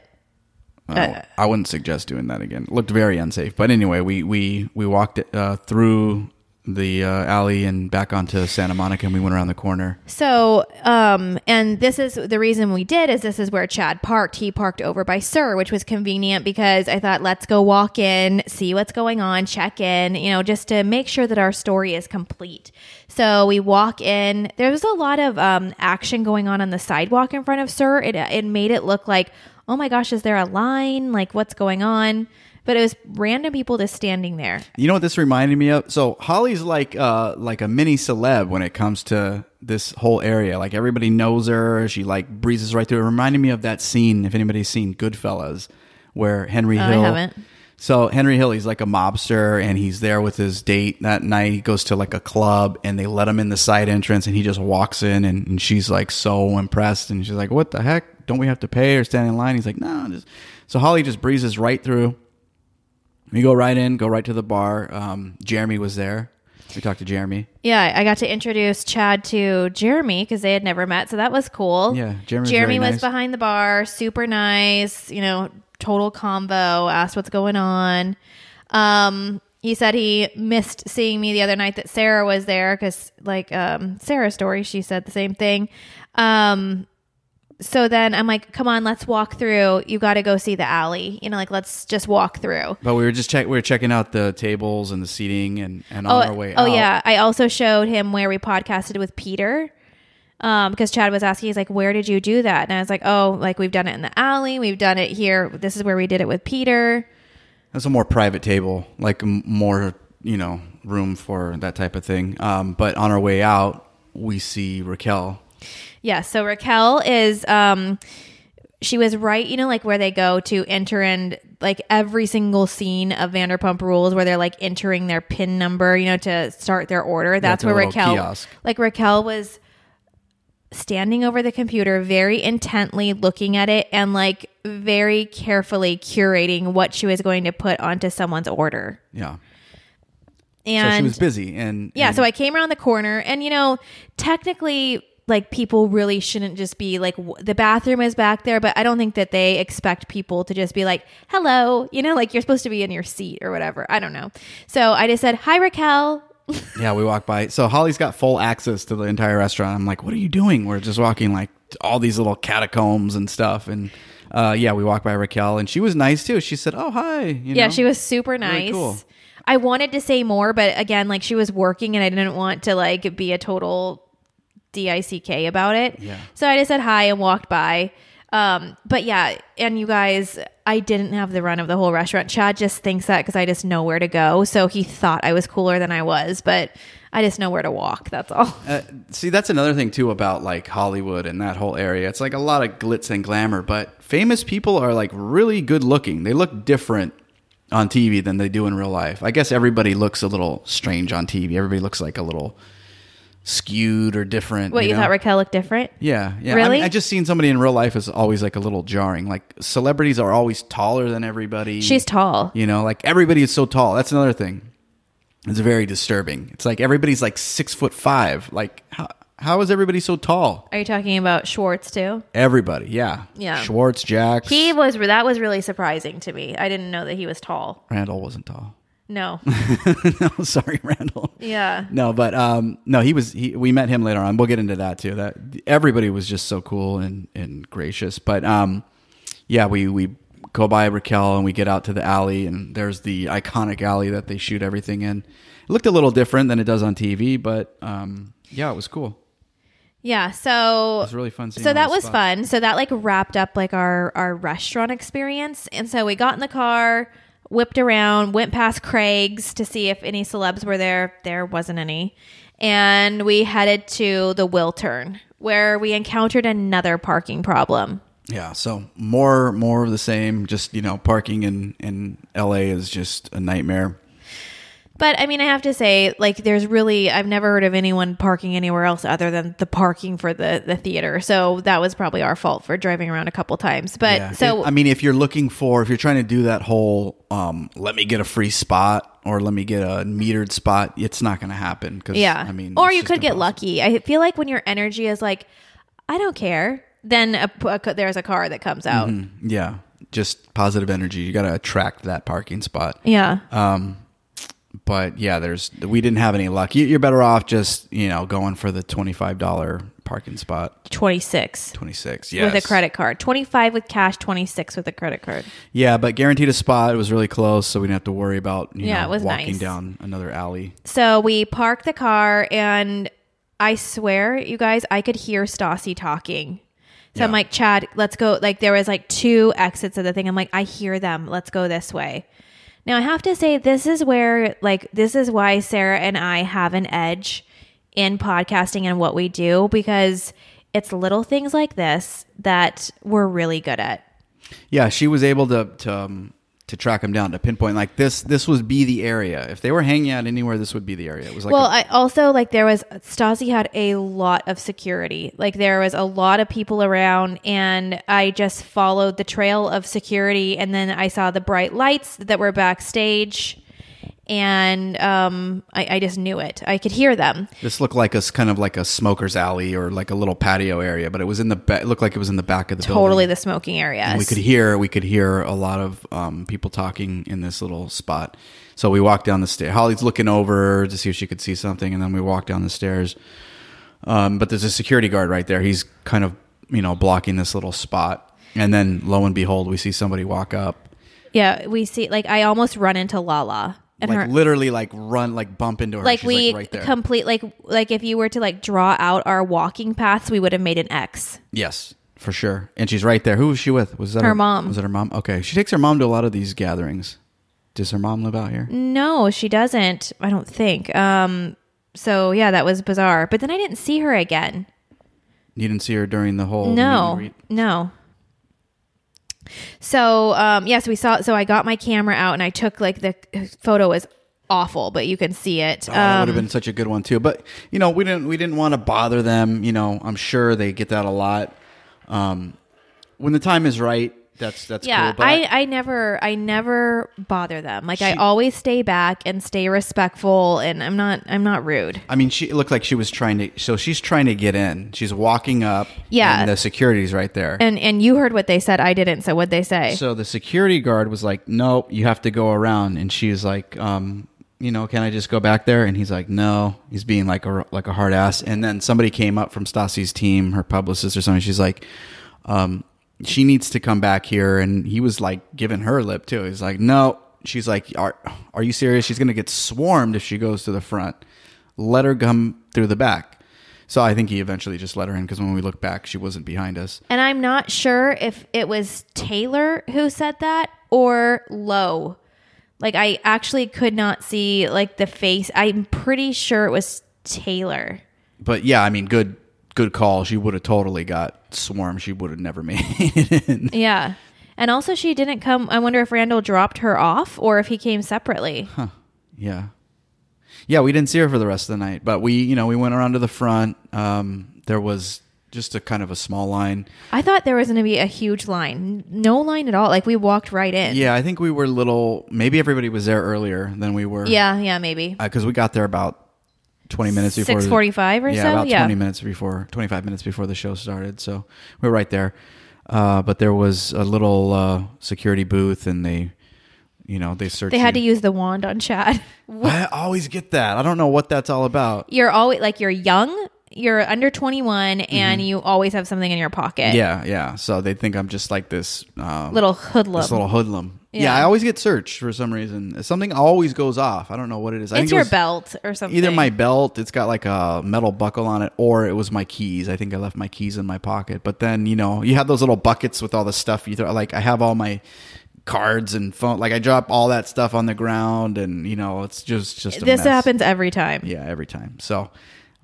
Uh, I wouldn't suggest doing that again. It looked very unsafe. But anyway, we we we walked uh, through the uh, alley and back onto Santa Monica, and we went around the corner. So, um, and this is the reason we did is this is where Chad parked. He parked over by SUR, which was convenient because I thought, let's go walk in, see what's going on, check in, you know, just to make sure that our story is complete. So we walk in. There was a lot of um, action going on on the sidewalk in front of SUR. It it made it look like, oh my gosh, is there a line? Like, what's going on? But it was random people just standing there. You know what this reminded me of? So Holly's like uh like a mini celeb when it comes to this whole area. Like everybody knows her. She like breezes right through. It reminded me of that scene, if anybody's seen Goodfellas, where Henry Oh, I Hill haven't. So Henry Hill, he's like a mobster and he's there with his date that night. He goes to like a club and they let him in the side entrance and he just walks in and, and she's like so impressed and she's like, What the heck? Don't we have to pay or stand in line? He's like, No, just so Holly just breezes right through. We go right in, go right to the bar. Um, Jeremy was there. We talked to Jeremy. Yeah, I got to introduce Chad to Jeremy because they had never met, so that was cool. Yeah, Jeremy was Jeremy was nice. behind the bar, super nice. You know, total convo. Asked what's going on. Um, he said he missed seeing me the other night that Sarah was there because, like, um, Sarah's story, she said the same thing. Um, so then I'm like, come on, let's walk through. You got to go see the alley. You know, like let's just walk through. But we were just check we were checking out the tables and the seating and, and on our way oh out. yeah. I also showed him where we podcasted with Peter. Um, because Chad was asking, he's like, "Where did you do that?" And I was like, "Oh, like we've done it in the alley. We've done it here. This is where we did it with Peter." That's a more private table, like m- more, you know, room for that type of thing. Um, but on our way out, we see Raquel. Yeah. So Raquel is, um, she was right. You know, like where they go to enter in like every single scene of Vanderpump Rules, where they're like entering their pin number, you know, to start their order. That's where Raquel, kiosk. like Raquel was standing over the computer very intently looking at it and like very carefully curating what she was going to put onto someone's order. Yeah. And so she was busy and yeah, and- so I came around the corner and you know, technically like people really shouldn't just be like w- the bathroom is back there, but I don't think that they expect people to just be like, "Hello," you know, like you're supposed to be in your seat or whatever. I don't know. So I just said, "Hi Raquel." yeah, we walked by. So Holly's got full access to the entire restaurant. I'm like, what are you doing? We're just walking like all these little catacombs and stuff. And uh, yeah, we walked by Raquel, and she was nice too. She said, "Oh, hi." You yeah, know? she was super Really nice. cool. I wanted to say more, but again, like she was working and I didn't want to like be a total dick about it. Yeah. So I just said hi and walked by. Um, but yeah, and you guys, I didn't have the run of the whole restaurant. Chad just thinks that because I just know where to go. So he thought I was cooler than I was, but I just know where to walk. That's all. Uh, see, that's another thing too about like Hollywood and that whole area. It's like a lot of glitz and glamour, but famous people are like really good looking. They look different on TV than they do in real life. I guess everybody looks a little strange on TV. Everybody looks like a little skewed or different. What, you, know? thought Raquel looked different? Yeah, yeah. Really? I, mean, I just seen somebody in real life is always like a little jarring. Like celebrities are always taller than everybody. She's tall. You know, like everybody is so tall. That's another thing. It's very disturbing. It's like everybody's like six foot five. Like how how is everybody so tall? Are you talking about Schwartz too? Everybody, yeah, Yeah. Schwartz, Jax. He was, that was really surprising to me. I didn't know that he was tall. Randall wasn't tall. No. no, sorry, Randall. Yeah. No, but um, no, he was. He, we met him later on. We'll get into that too. That everybody was just so cool and and gracious. But um, yeah, we we go by Raquel and we get out to the alley and there's the iconic alley that they shoot everything in. It looked a little different than it does on TV, but um, yeah, it was cool. Yeah, so It was really fun. So that was spots. fun. So that like wrapped up like our our restaurant experience. And so we got in the car, whipped around, went past Craig's to see if any celebs were there. There wasn't any. And we headed to the Wiltern where we encountered another parking problem. Yeah, so more more of the same. Just you know, parking in in LA is just a nightmare. But I mean, I have to say, like, there's really I've never heard of anyone parking anywhere else other than the parking for the the theater. So that was probably our fault for driving around a couple times. But Yeah. so I mean, if you're looking for, if you're trying to do that whole, um, let me get a free spot or let me get a metered spot, it's not going to happen. Cause, Yeah. I mean, or you could get impossible. lucky. I feel like when your energy is like, I don't care, then a, a, there's a car that comes out. Yeah. Just positive energy. You got to attract that parking spot. Yeah. Um, but yeah, there's, we didn't have any luck. You, you're better off just, you know, going for the $25 parking spot. 26 26. Yes. with a credit card. 25 with cash, 26 with a credit card. Yeah. But guaranteed a spot. It was really close. So we didn't have to worry about, you Yeah, know, it was walking nice. down another alley. So we parked the car and I swear, you guys, I could hear Stassi talking. So I'm like, Chad, let's go. Like there was like two exits of the thing. I'm like, I hear them. Let's go this way. Now I have to say, this is where like this is why Sarah and I have an edge in podcasting and what we do because it's little things like this that we're really good at. Yeah, she was able to to um, to track them down to pinpoint like this. This would be the area. If they were hanging out anywhere, this would be the area. It was like well, a- I also like there was Stassi had a lot of security. Like there was a lot of people around, and I just followed the trail of security, and then I saw the bright lights that were backstage, and um, I, I just knew it. I could hear them. this looked like a kind of like a smoker's alley or like a little patio area, but it was in the ba- it looked like it was in the back of the Totally building. the smoking area. And we could hear we could hear a lot of um, people talking in this little spot. So we walked down the stairs. Holly's looking over to see if she could see something, and then we walked down the stairs. Um, but there's a security guard right there. He's kind of you know blocking this little spot, and then lo and behold, we see somebody walk up, Yeah, we see. Like I almost run into Lala and like her. literally like run like bump into her. like She's, we right there. complete like like if you were to like draw out our walking paths, we would have made an X. Yes, for sure. And she's right there. Who was she with? Was that Her mom. Was it her mom? Okay, she takes her mom to a lot of these gatherings. Does her mom live out here? No, she doesn't. I don't think. Um. So yeah, that was bizarre. But then I didn't see her again. You didn't see her during the whole No, no. So um, yes, we saw. So I got my camera out and I took like the photo was awful, but you can see it. Oh, that would Um, have been such a good one too. But you know, we didn't we didn't want to bother them. You know, I'm sure they get that a lot. Um, when the time is right, that's that's yeah, cool. But I, I never I never bother them. Like I always stay back and stay respectful, and I'm not I'm not rude. I mean, she looked like she was trying to. So she's trying to get in. She's walking up. Yeah. and the security's right there. And and you heard what they said. I didn't. So what'd they say? So the security guard was like, "Nope, you have to go around." And she's like, um, "You know, can I just go back there?" And he's like, "No." He's being like a like a hard ass. And then somebody came up from Stassi's team, her publicist or something. She's like, um, she needs to come back here. And he was like giving her lip too. He's like, no. She's like, are, are you serious? She's going to get swarmed if she goes to the front. Let her come through the back. So I think he eventually just let her in because when we look back, she wasn't behind us. And I'm not sure if it was Taylor who said that or Lowe. Like I actually could not see like the face. I'm pretty sure it was Taylor. But yeah, I mean, good good call. She would have totally got swarmed. She would have never made it in. Yeah. And also she didn't come I wonder if Randall dropped her off or if he came separately. Yeah. Yeah, we didn't see her for the rest of the night, but we, you know, we went around to the front. Um, there was just a kind of a small line. I thought there was going to be a huge line. No line at all. Like we walked right in. Yeah, I think we were little. Maybe everybody was there earlier than we were. Yeah, yeah, maybe. because we got there about twenty minutes before Six forty-five or yeah, so. about yeah, twenty minutes before, twenty-five minutes before the show started. So we were right there. Uh, but there was a little uh, security booth, and they, you know, they searched. they had to use the wand on Chad. I always get that. I don't know what that's all about. You're always like you're young, you're under twenty-one, and you always have something in your pocket. Mm-hmm. Yeah, yeah. So they think I'm just like this um, little hoodlum. this little hoodlum. Yeah. Yeah. I always get searched for some reason. Something always goes off. I don't know what it is. I it's think it your was belt or something. Either my belt, it's got like a metal buckle on it, or it was my keys. I think I left my keys in my pocket. But then, you know, you have those little buckets with all the stuff you throw. Like I have all my cards and phone. Like I drop all that stuff on the ground, and you know, it's just just a This mess. happens every time. Yeah, every time. So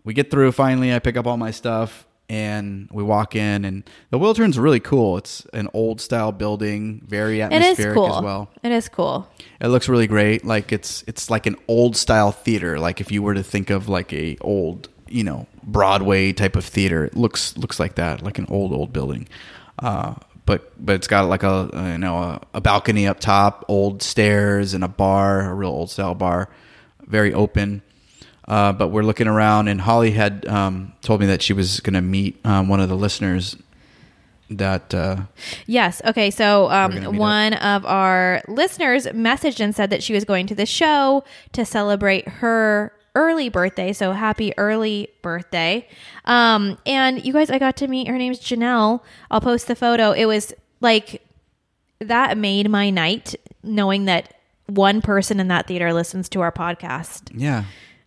we get through finally. I pick up all my stuff and we walk in and the Wiltern's really cool. It's an old style building, very It atmospheric is cool. as well. It is cool. It looks really great. Like it's it's like an old style theater. Like if you were to think of like a old, you know, Broadway type of theater, it looks looks like that, like an old old building. Uh, but but it's got like a, a you know a, a balcony up top, old stairs, and a bar, a real old style bar, very open. Uh, but we're looking around, and Holly had um, told me that she was going to meet um, one of the listeners. That uh, Yes. Okay. So um, one of our listeners messaged and said that she was going to the show to celebrate her early birthday. So happy early birthday. Um, and you guys, I got to meet her name's Janelle. I'll post the photo. It was like that made my night knowing that one person in that theater listens to our podcast. yeah,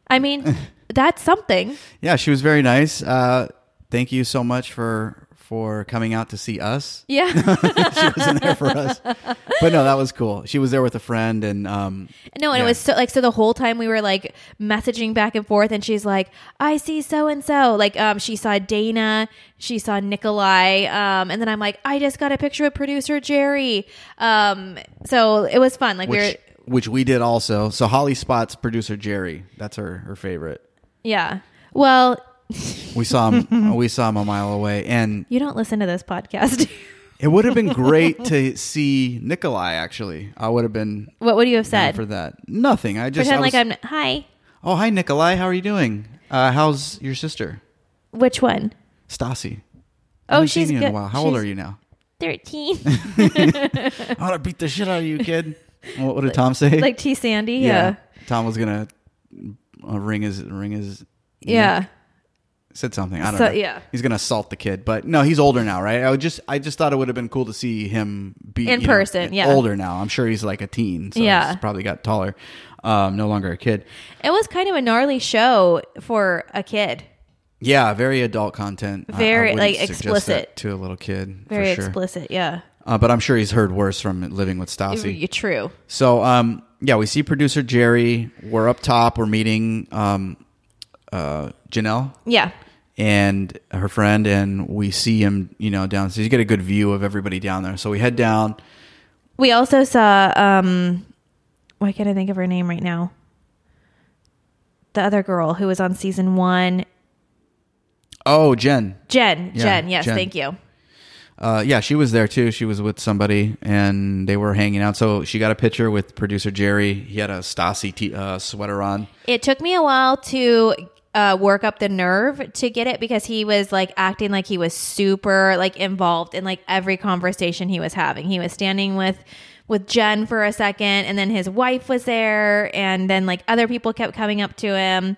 I mean, that's something. Yeah, she was very nice. Uh, thank you so much for for coming out to see us. Yeah. she wasn't there for us, but no, that was cool. She was there with a friend, and um, No, and Yeah. it was so like so the whole time we were like messaging back and forth, and she's like, "I see so and so." Like, um, she saw Dana, she saw Nikolai, um, and then I'm like, "I just got a picture with producer Jerry." Um, so it was fun. Like we were, which we did also. So Holly spots producer Jerry. That's her her favorite. yeah. Well, We saw him. we saw him a mile away, and you don't listen to this podcast. it would have been great to see Nikolai. Actually, I would have been what would you have said? for that. Nothing. I just Pretend I like I'm. Hi. Oh, hi Nikolai. How are you doing? Uh, how's your sister, Which one? Stassi? Oh, she's seen you in a good. while. How old are you now? Thirteen. I want to beat the shit out of you, kid. What, what did Tom say? like T Sandy. Yeah. Tom was gonna uh, ring his ring his. Yeah. Said something. I don't So- know. yeah. He's gonna assault the kid, but no, he's older now, right? I would just, I just thought it would have been cool to see him be In you know, person, yeah. older now. I'm sure he's like a teen, so Yeah. he's probably got taller. Um, no longer a kid. It was kind of a gnarly show for a kid. Yeah, very adult content. Very, like, explicit. to a little kid. Very for sure. explicit. Yeah. Uh, but I'm sure he's heard worse from living with Stassi. Y- True. So, um, yeah, we see producer Jerry. We're up top. We're meeting um, uh, Janelle Yeah. and her friend, and we see him, you know, down. So you get a good view of everybody down there. So we head down. We also saw um why can't I think of her name right now? The other girl who was on season one. Oh, Jen. Jen. Yeah, Jen, yes, Jen. thank you. Uh, yeah, she was there too. She was with somebody, and they were hanging out. So she got a picture with producer Jerry. He had a Stassi t- uh, sweater on. It took me a while to uh, work up the nerve to get it because he was like acting like he was super like involved in like every conversation he was having. He was standing with with Jen for a second, and then his wife was there, and then like other people kept coming up to him.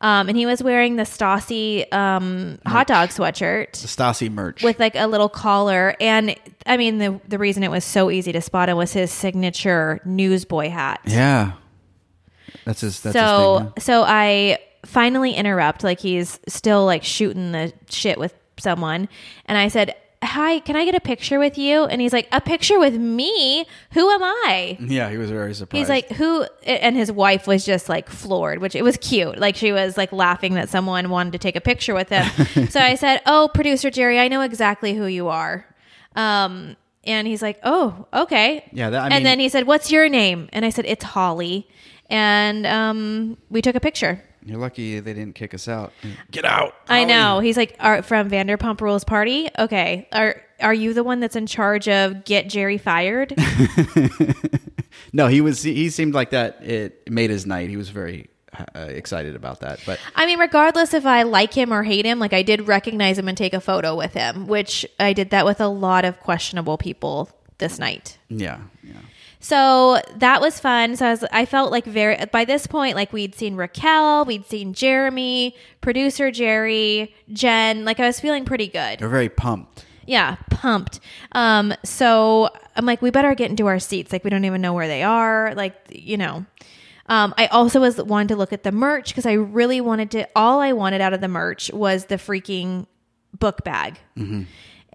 Um, and he was wearing the Stassi um, hot dog sweatshirt The Stassi merch. with like a little collar. And I mean, the the reason it was so easy to spot him was his signature newsboy hat. yeah. That's his. That's so his thing. so I finally interrupt, like he's still like shooting the shit with someone, and I said. Hi, can I get a picture with you? And he's like, A picture with me? Who am I? Yeah. he was very surprised. He's like, who? And his wife was just like floored, which it was cute. Like she was like laughing that someone wanted to take a picture with him. so I said, "Oh, producer Jerry, I know exactly who you are." Um, and he's like, "Oh, okay." Yeah, that- I and then he said, "What's your name?" And I said, "It's Holly." And um, we took a picture. You're lucky they didn't kick us out. Get out. I know. He's like, are, from Vanderpump Rules Party. Okay. Are are you the one that's in charge of get Jerry fired? No, he was. He seemed like that. It made his night. He was very uh, excited about that. But I mean, regardless if I like him or hate him, like I did recognize him and take a photo with him, which I did that with a lot of questionable people this night. yeah, yeah. So that was fun. So I, was, I felt like very, by this point, like we'd seen Raquel, we'd seen Jeremy, producer Jerry, Jen. Like I was feeling pretty good. They're very pumped. Yeah, pumped. Um, so I'm like, we better get into our seats. Like we don't even know where they are. Like, you know. Um, I also was wanted to look at the merch because I really wanted to. All I wanted out of the merch was the freaking book bag,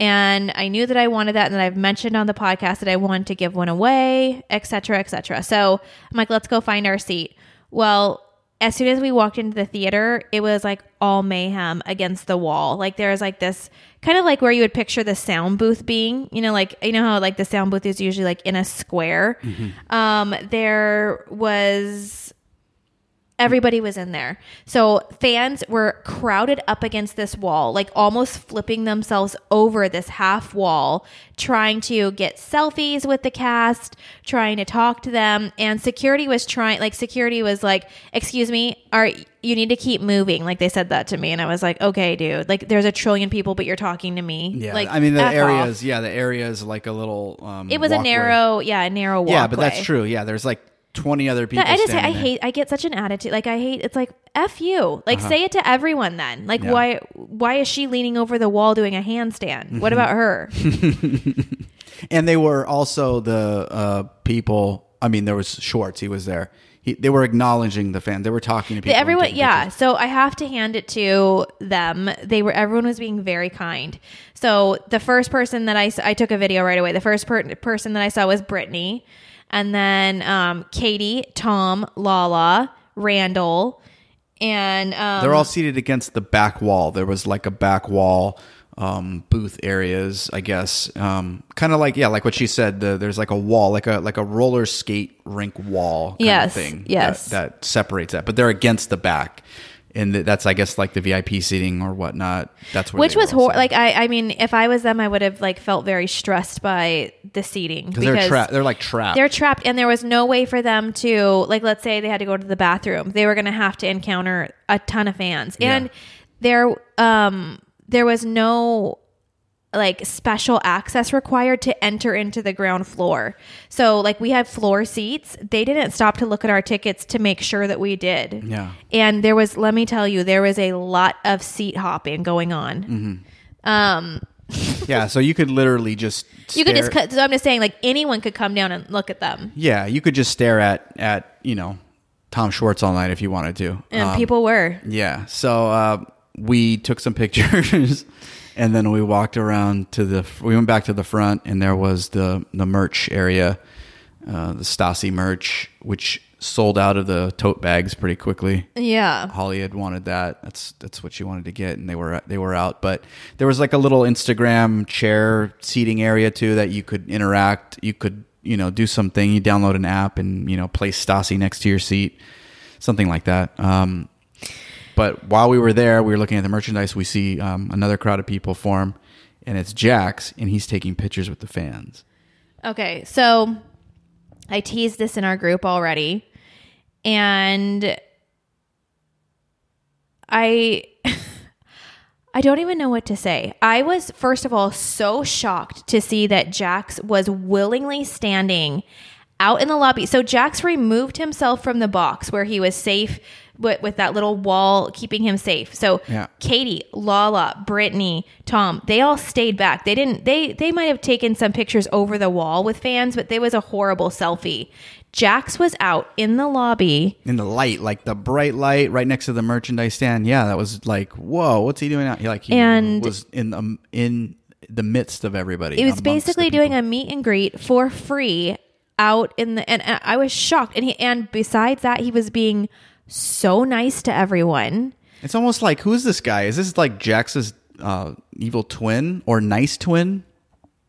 and I knew that I wanted that, and that I've mentioned on the podcast that I wanted to give one away, et cetera, et cetera. So I'm like, let's go find our seat. Well, as soon as we walked into the theater, it was like all mayhem against the wall. Like there was like this kind of like where you would picture the sound booth being, you know, like you know how like the sound booth is usually like in a square. Um, there was everybody was in there. So fans were crowded up against this wall, like almost flipping themselves over this half wall, trying to get selfies with the cast, trying to talk to them. And security was trying, like, security was like, Excuse me, are you need to keep moving? Like, they said that to me. And I was like, Okay, dude, like, there's a trillion people, but you're talking to me. Yeah, Like, I mean the areas. off. Yeah, the area is like a little. Um, It was a narrow, yeah, a narrow walkway. Yeah, but that's true. Yeah, there's like 20 other people. I just I there. hate I get such an attitude. Like I hate it's like F you. Like say it to everyone then. Like Uh-huh. Yeah. why why is she leaning over the wall doing a handstand? Mm-hmm. What about her? And they were also the uh, people. I mean, there was Schwartz. He was there. He, they were acknowledging the fan. They were talking to people. everyone yeah. pictures. So I have to hand it to them. They were everyone was being very kind. So the first person that I I took a video right away. The first per- person that I saw was Brittany. And then um, Katie, Tom, Lala, Randall, and um, They're all seated against the back wall. There was like a back wall um, booth areas, I guess. Um, kind of like yeah, like what she said. The, there's like a wall, like a like a roller skate rink wall. Kind Yes, of thing. yes. that, that separates that. But they're against the back, and that's I guess like the VIP seating or whatnot. That's where which was hor- like I I mean if I was them I would have like felt very stressed by the seating because they're trapped. They're like trapped. they're trapped and there was no way for them to like let's say they had to go to the bathroom they were going to have to encounter a ton of fans and Yeah. there um there was no like special access required to enter into the ground floor. So like we had floor seats. They didn't stop to look at our tickets to make sure that we did. Yeah. And there was let me tell you there was a lot of seat hopping going on. Mm-hmm. Um yeah, so you could literally just you could just cut so I'm just saying like anyone could come down and look at them. yeah, you could just stare at at you know Tom Schwartz all night if you wanted to. And Um, people were. Yeah. So uh, we took some pictures, and then we walked around to the. We went back to the front, and there was the the merch area, uh, the Stassi merch, which sold out of the tote bags pretty quickly. Yeah. Holly had wanted that. That's that's what she wanted to get, and they were they were out. But there was like a little Instagram chair seating area too that you could interact. You could you know do something. You download an app and you know place Stassi next to your seat, something like that. Um, but while we were there, we were looking at the merchandise. We see um, another crowd of people form, and it's Jax, and he's taking pictures with the fans. Okay, so I teased this in our group already, and I I don't even know what to say. I was first of all so shocked to see that Jax was willingly standing out in the lobby. So Jax removed himself from the box where he was safe with, with that little wall keeping him safe. So Yeah. Katie, Lala, Brittany, Tom, they all stayed back. They didn't they they might have taken some pictures over the wall with fans, but there was a horrible selfie. Jax was out in the lobby. in the light, like the bright light right next to the merchandise stand. Yeah, that was like, whoa, what's he doing out? He like he And- was in the in the midst of everybody. It was basically doing a meet and greet for free out in the and, and I was shocked. And he and besides that, he was being so nice to everyone. It's almost like who's this guy? Is this like Jax's uh, evil twin or nice twin?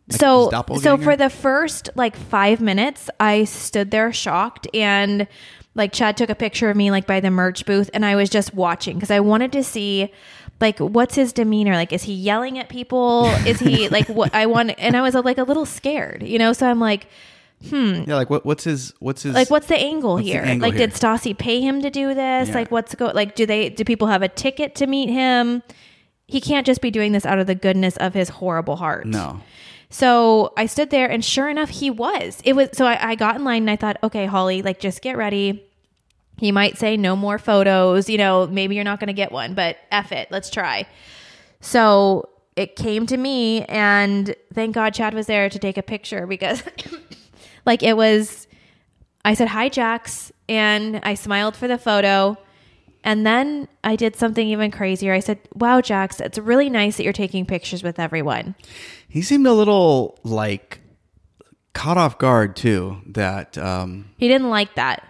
Like so so for the first like five minutes i stood there shocked and like chad took a picture of me like by the merch booth and i was just watching because i wanted to see like what's his demeanor like is he yelling at people is he like what i want and i was like a little scared you know so i'm like Hmm. yeah, like what, what's his what's his like what's the angle What's the here angle like here? did stassi pay him to do this Yeah. like what's go like do they do people have a ticket to meet him he can't just be doing this out of the goodness of his horrible heart no. so I stood there, and sure enough, he was. It was. So I, I got in line, and I thought, okay, Holly, like just get ready. He might say no more photos. You know, maybe you're not going to get one, but F it, let's try. So it came to me, and thank God Chad was there to take a picture because, like, it was. I said hi, Jax, and I smiled for the photo. And then I did something even crazier. I said, "Wow, Jax, it's really nice that you're taking pictures with everyone." He seemed a little like caught off guard too. That um, He didn't like that.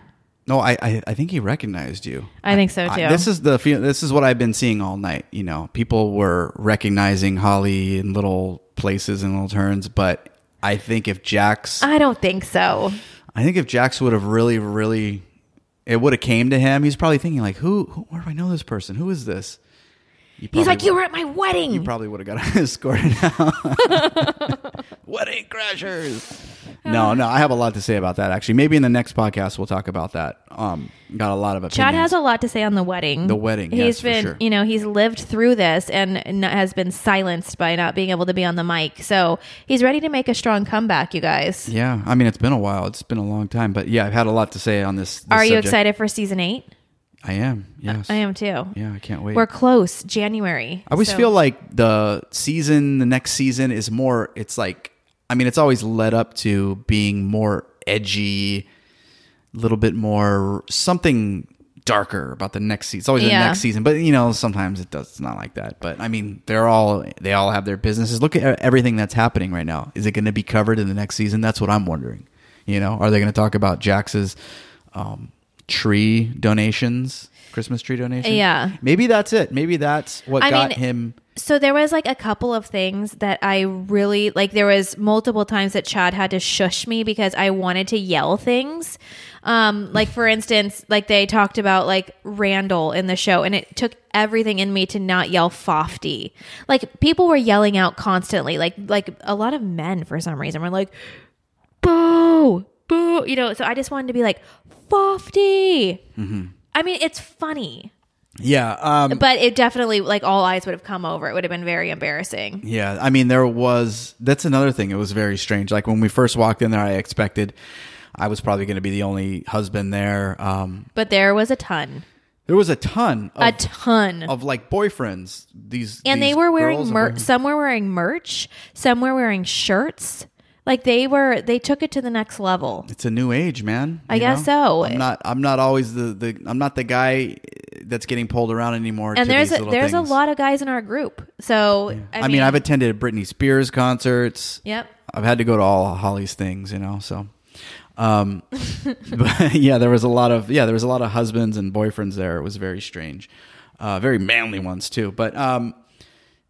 no, I, I I think he recognized you. I think so I- too. this is the feel. This is what I've been seeing all night. You know, people were recognizing Holly in little places and little turns, but I think if Jax, I don't think so. I think if Jax would have really, really, it would have came to him. He's probably thinking like, who, who where do I know this person? Who is this? He's like, "You were at my wedding." You probably would have got escorted out. Wedding crashers. No, no, I have a lot to say about that. Actually, maybe in the next podcast we'll talk about that. Um, got a lot of opinions. Chad has a lot to say on the wedding. The wedding, He's yes, been, sure. you know, he's lived through this and has been silenced by not being able to be on the mic. So he's ready to make a strong comeback, you guys. Yeah, I mean it's been a while. It's been a long time, but yeah, I've had a lot to say on this. this Are you subject. excited for season eight? I am. Yes, I am too. Yeah, I can't wait. We're close, January. I always So- feel like the season, the next season is more. It's like, I mean, it's always led up to being more edgy, a little bit more something darker about the next season. It's always Yeah. the next season, but you know, sometimes it does. It's not like that. But I mean, they're all they all have their businesses. Look at everything that's happening right now. Is it going to be covered in the next season? That's what I'm wondering. You know, are they going to talk about Jax's um, tree donations? Christmas tree donations. Yeah. maybe that's it. Maybe that's what I got mean, him. So there was like a couple of things that I really like. There was multiple times that Chad had to shush me because I wanted to yell things. Um, like for instance, like they talked about like Randall in the show, and it took everything in me to not yell "fofty." Like people were yelling out constantly. Like like a lot of men for some reason were like, "Boo, boo," you know. So I just wanted to be like "fofty." I mean, it's funny Yeah. Um, but it definitely like all eyes would have come over it would have been very embarrassing yeah. I mean, there was. That's another thing. It was very strange. Like when we first walked in there, I expected I was probably going to be the only husband there. Um, but there was a ton there was a ton. Of, a ton of like boyfriends. These and these they were wearing girls and mer- some were wearing merch some were wearing shirts like they were they took it to the next level It's a new age, man. I guess know? so. I'm not. I'm not always the, the. I'm not the guy that's getting pulled around anymore. and there's a, there's things. a lot of guys in our group so I, I mean, I've attended Britney Spears concerts. yep I've had to go to all Holly's things, you know. So, um, but yeah, there was a lot of yeah, there was a lot of husbands and boyfriends there. It was very strange, uh, very manly ones too. But um,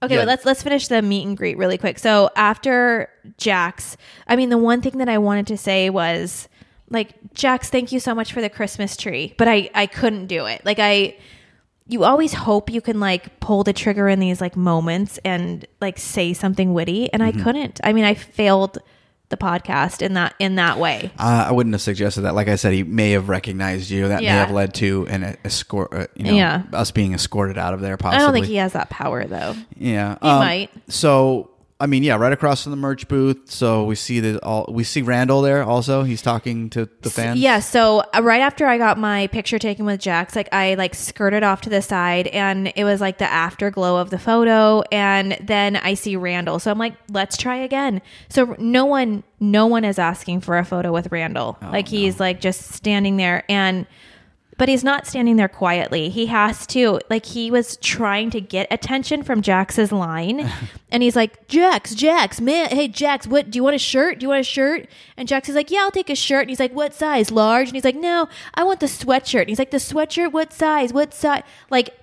Okay, Yeah. but let's let's finish the meet and greet really quick. So after Jax, I mean, the one thing that I wanted to say was like, Jax, thank you so much for the Christmas tree, but I I couldn't do it. Like I, you always hope you can like pull the trigger in these like moments and like say something witty, and I mm-hmm. couldn't. I mean, I failed the podcast in that in that way. I, I wouldn't have suggested that. Like I said, he may have recognized you. That may have led to an escort. Uh, you know, Yeah. us being escorted out of there. Possibly. I don't think he has that power though. Yeah, He um, might. So I mean, yeah, right across from the merch booth. So we see that all we see Randall there. Also, he's talking to the fans. Yeah, so uh, right after I got my picture taken with Jax, like I like skirted off to the side and it was like the afterglow of the photo and then I see Randall. So I'm like, let's try again. So no one no one is asking for a photo with Randall. like he's like just standing there and but he's not standing there quietly. He has to like he was trying to get attention from Jax's line, and he's like, "Jax, Jax, man, hey Jax, what do you want a shirt? Do you want a shirt?" And Jax is like, "Yeah, I'll take a shirt." And he's like, "What size? Large?" And he's like, "No, I want the sweatshirt." And he's like, "The sweatshirt? What size? What size?" Like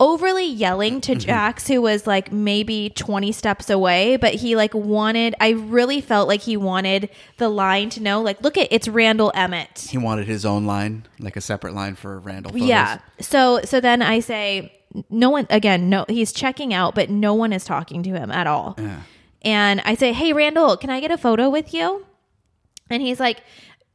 overly yelling to mm-hmm. Jax, who was like maybe 20 steps away, but he like wanted, I really felt like he wanted the line to know, like, look at it's Randall Emmett. He wanted his own line, like a separate line for Randall. Photos. Yeah. So so then I say no one again, no he's checking out, but no one is talking to him at all. And I say, "Hey Randall, can I get a photo with you?" And he's like,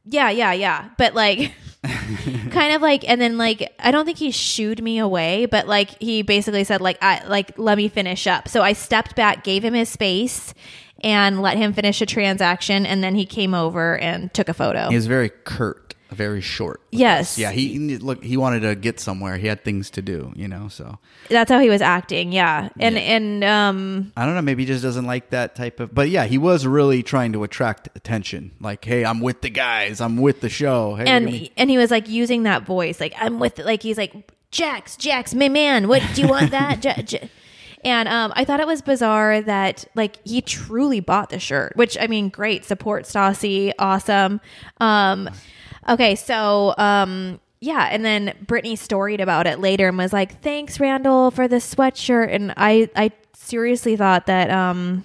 "Yeah, yeah, yeah." But like kind of like and then like I don't think he shooed me away, but like he basically said like I like let me finish up. So I stepped back, gave him his space and let him finish a transaction and then he came over and took a photo. He was very curt, very short. Yes. Yeah. He he- look. He wanted to get somewhere. He had things to do. You know. So That's how he was acting, yeah. And Yeah. and um I don't know. Maybe he just doesn't like that type of. But yeah, he was really trying to attract attention. Like, hey, I'm with the guys. I'm with the show. Hey, and me. and he was like using that voice like i'm with like he's like jax jax my man what do you want that Ja- Ja-" and um, i thought it was bizarre that like he truly bought the shirt which i mean great support stassi awesome um, okay so um, yeah and then brittany storied about it later and was like thanks randall for the sweatshirt and i i seriously thought that um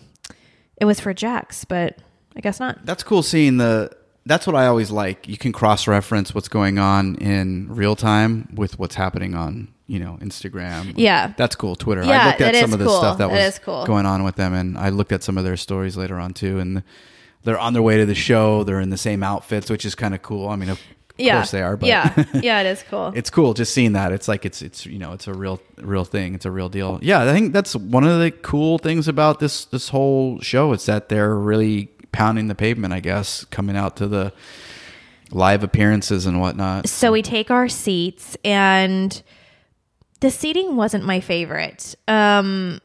it was for jax but i guess not That's cool seeing the. That's what I always like. You can cross reference what's going on in real time with what's happening on you know Instagram. Yeah. that's cool. Twitter. Yeah, I looked at some of the cool. stuff that That was cool. going on with them, and I looked at some of their stories later on too. And they're on their way to the show. They're in the same outfits, which is kind of cool. I mean, of yeah course they are, but yeah yeah it is cool it's cool just seeing that. It's like it's it's you know it's a real real thing. It's a real deal. Yeah, I think that's one of the cool things about this this whole show. It's that they're really pounding the pavement. I guess coming out to the live appearances and whatnot. so we take our seats and the seating wasn't my favorite um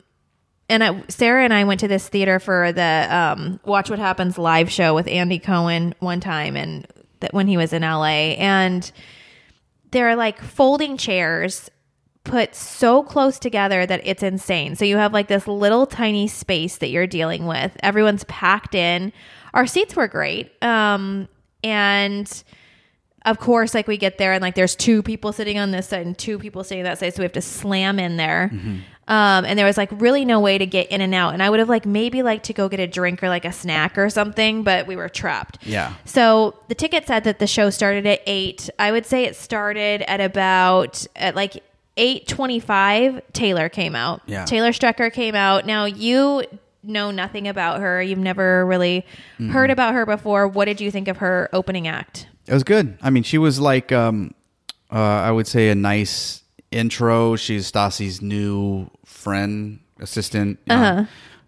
and I, Sarah and I went to this theater for the um, Watch What Happens live show with Andy Cohen one time, and that when he was in LA, and there are like folding chairs put so close together that it's insane. So you have like this little tiny space that you're dealing with. Everyone's packed in. Our seats were great. Um, and of course, like we get there and like there's two people sitting on this side and two people sitting that side. So we have to slam in there. Um, and there was like really no way to get in and out. And I would have like maybe liked to go get a drink or like a snack or something, but we were trapped. Yeah. So the ticket said that the show started at eight. I would say it started at about at like eight twenty five. Taylor came out. Yeah. Taylor Strecker came out. Now you know nothing about her. You've never really heard about her before. What did you think of her opening act? It was good. I mean, she was like, um, uh, I would say, a nice intro. She's Stassi's new friend, assistant. you know.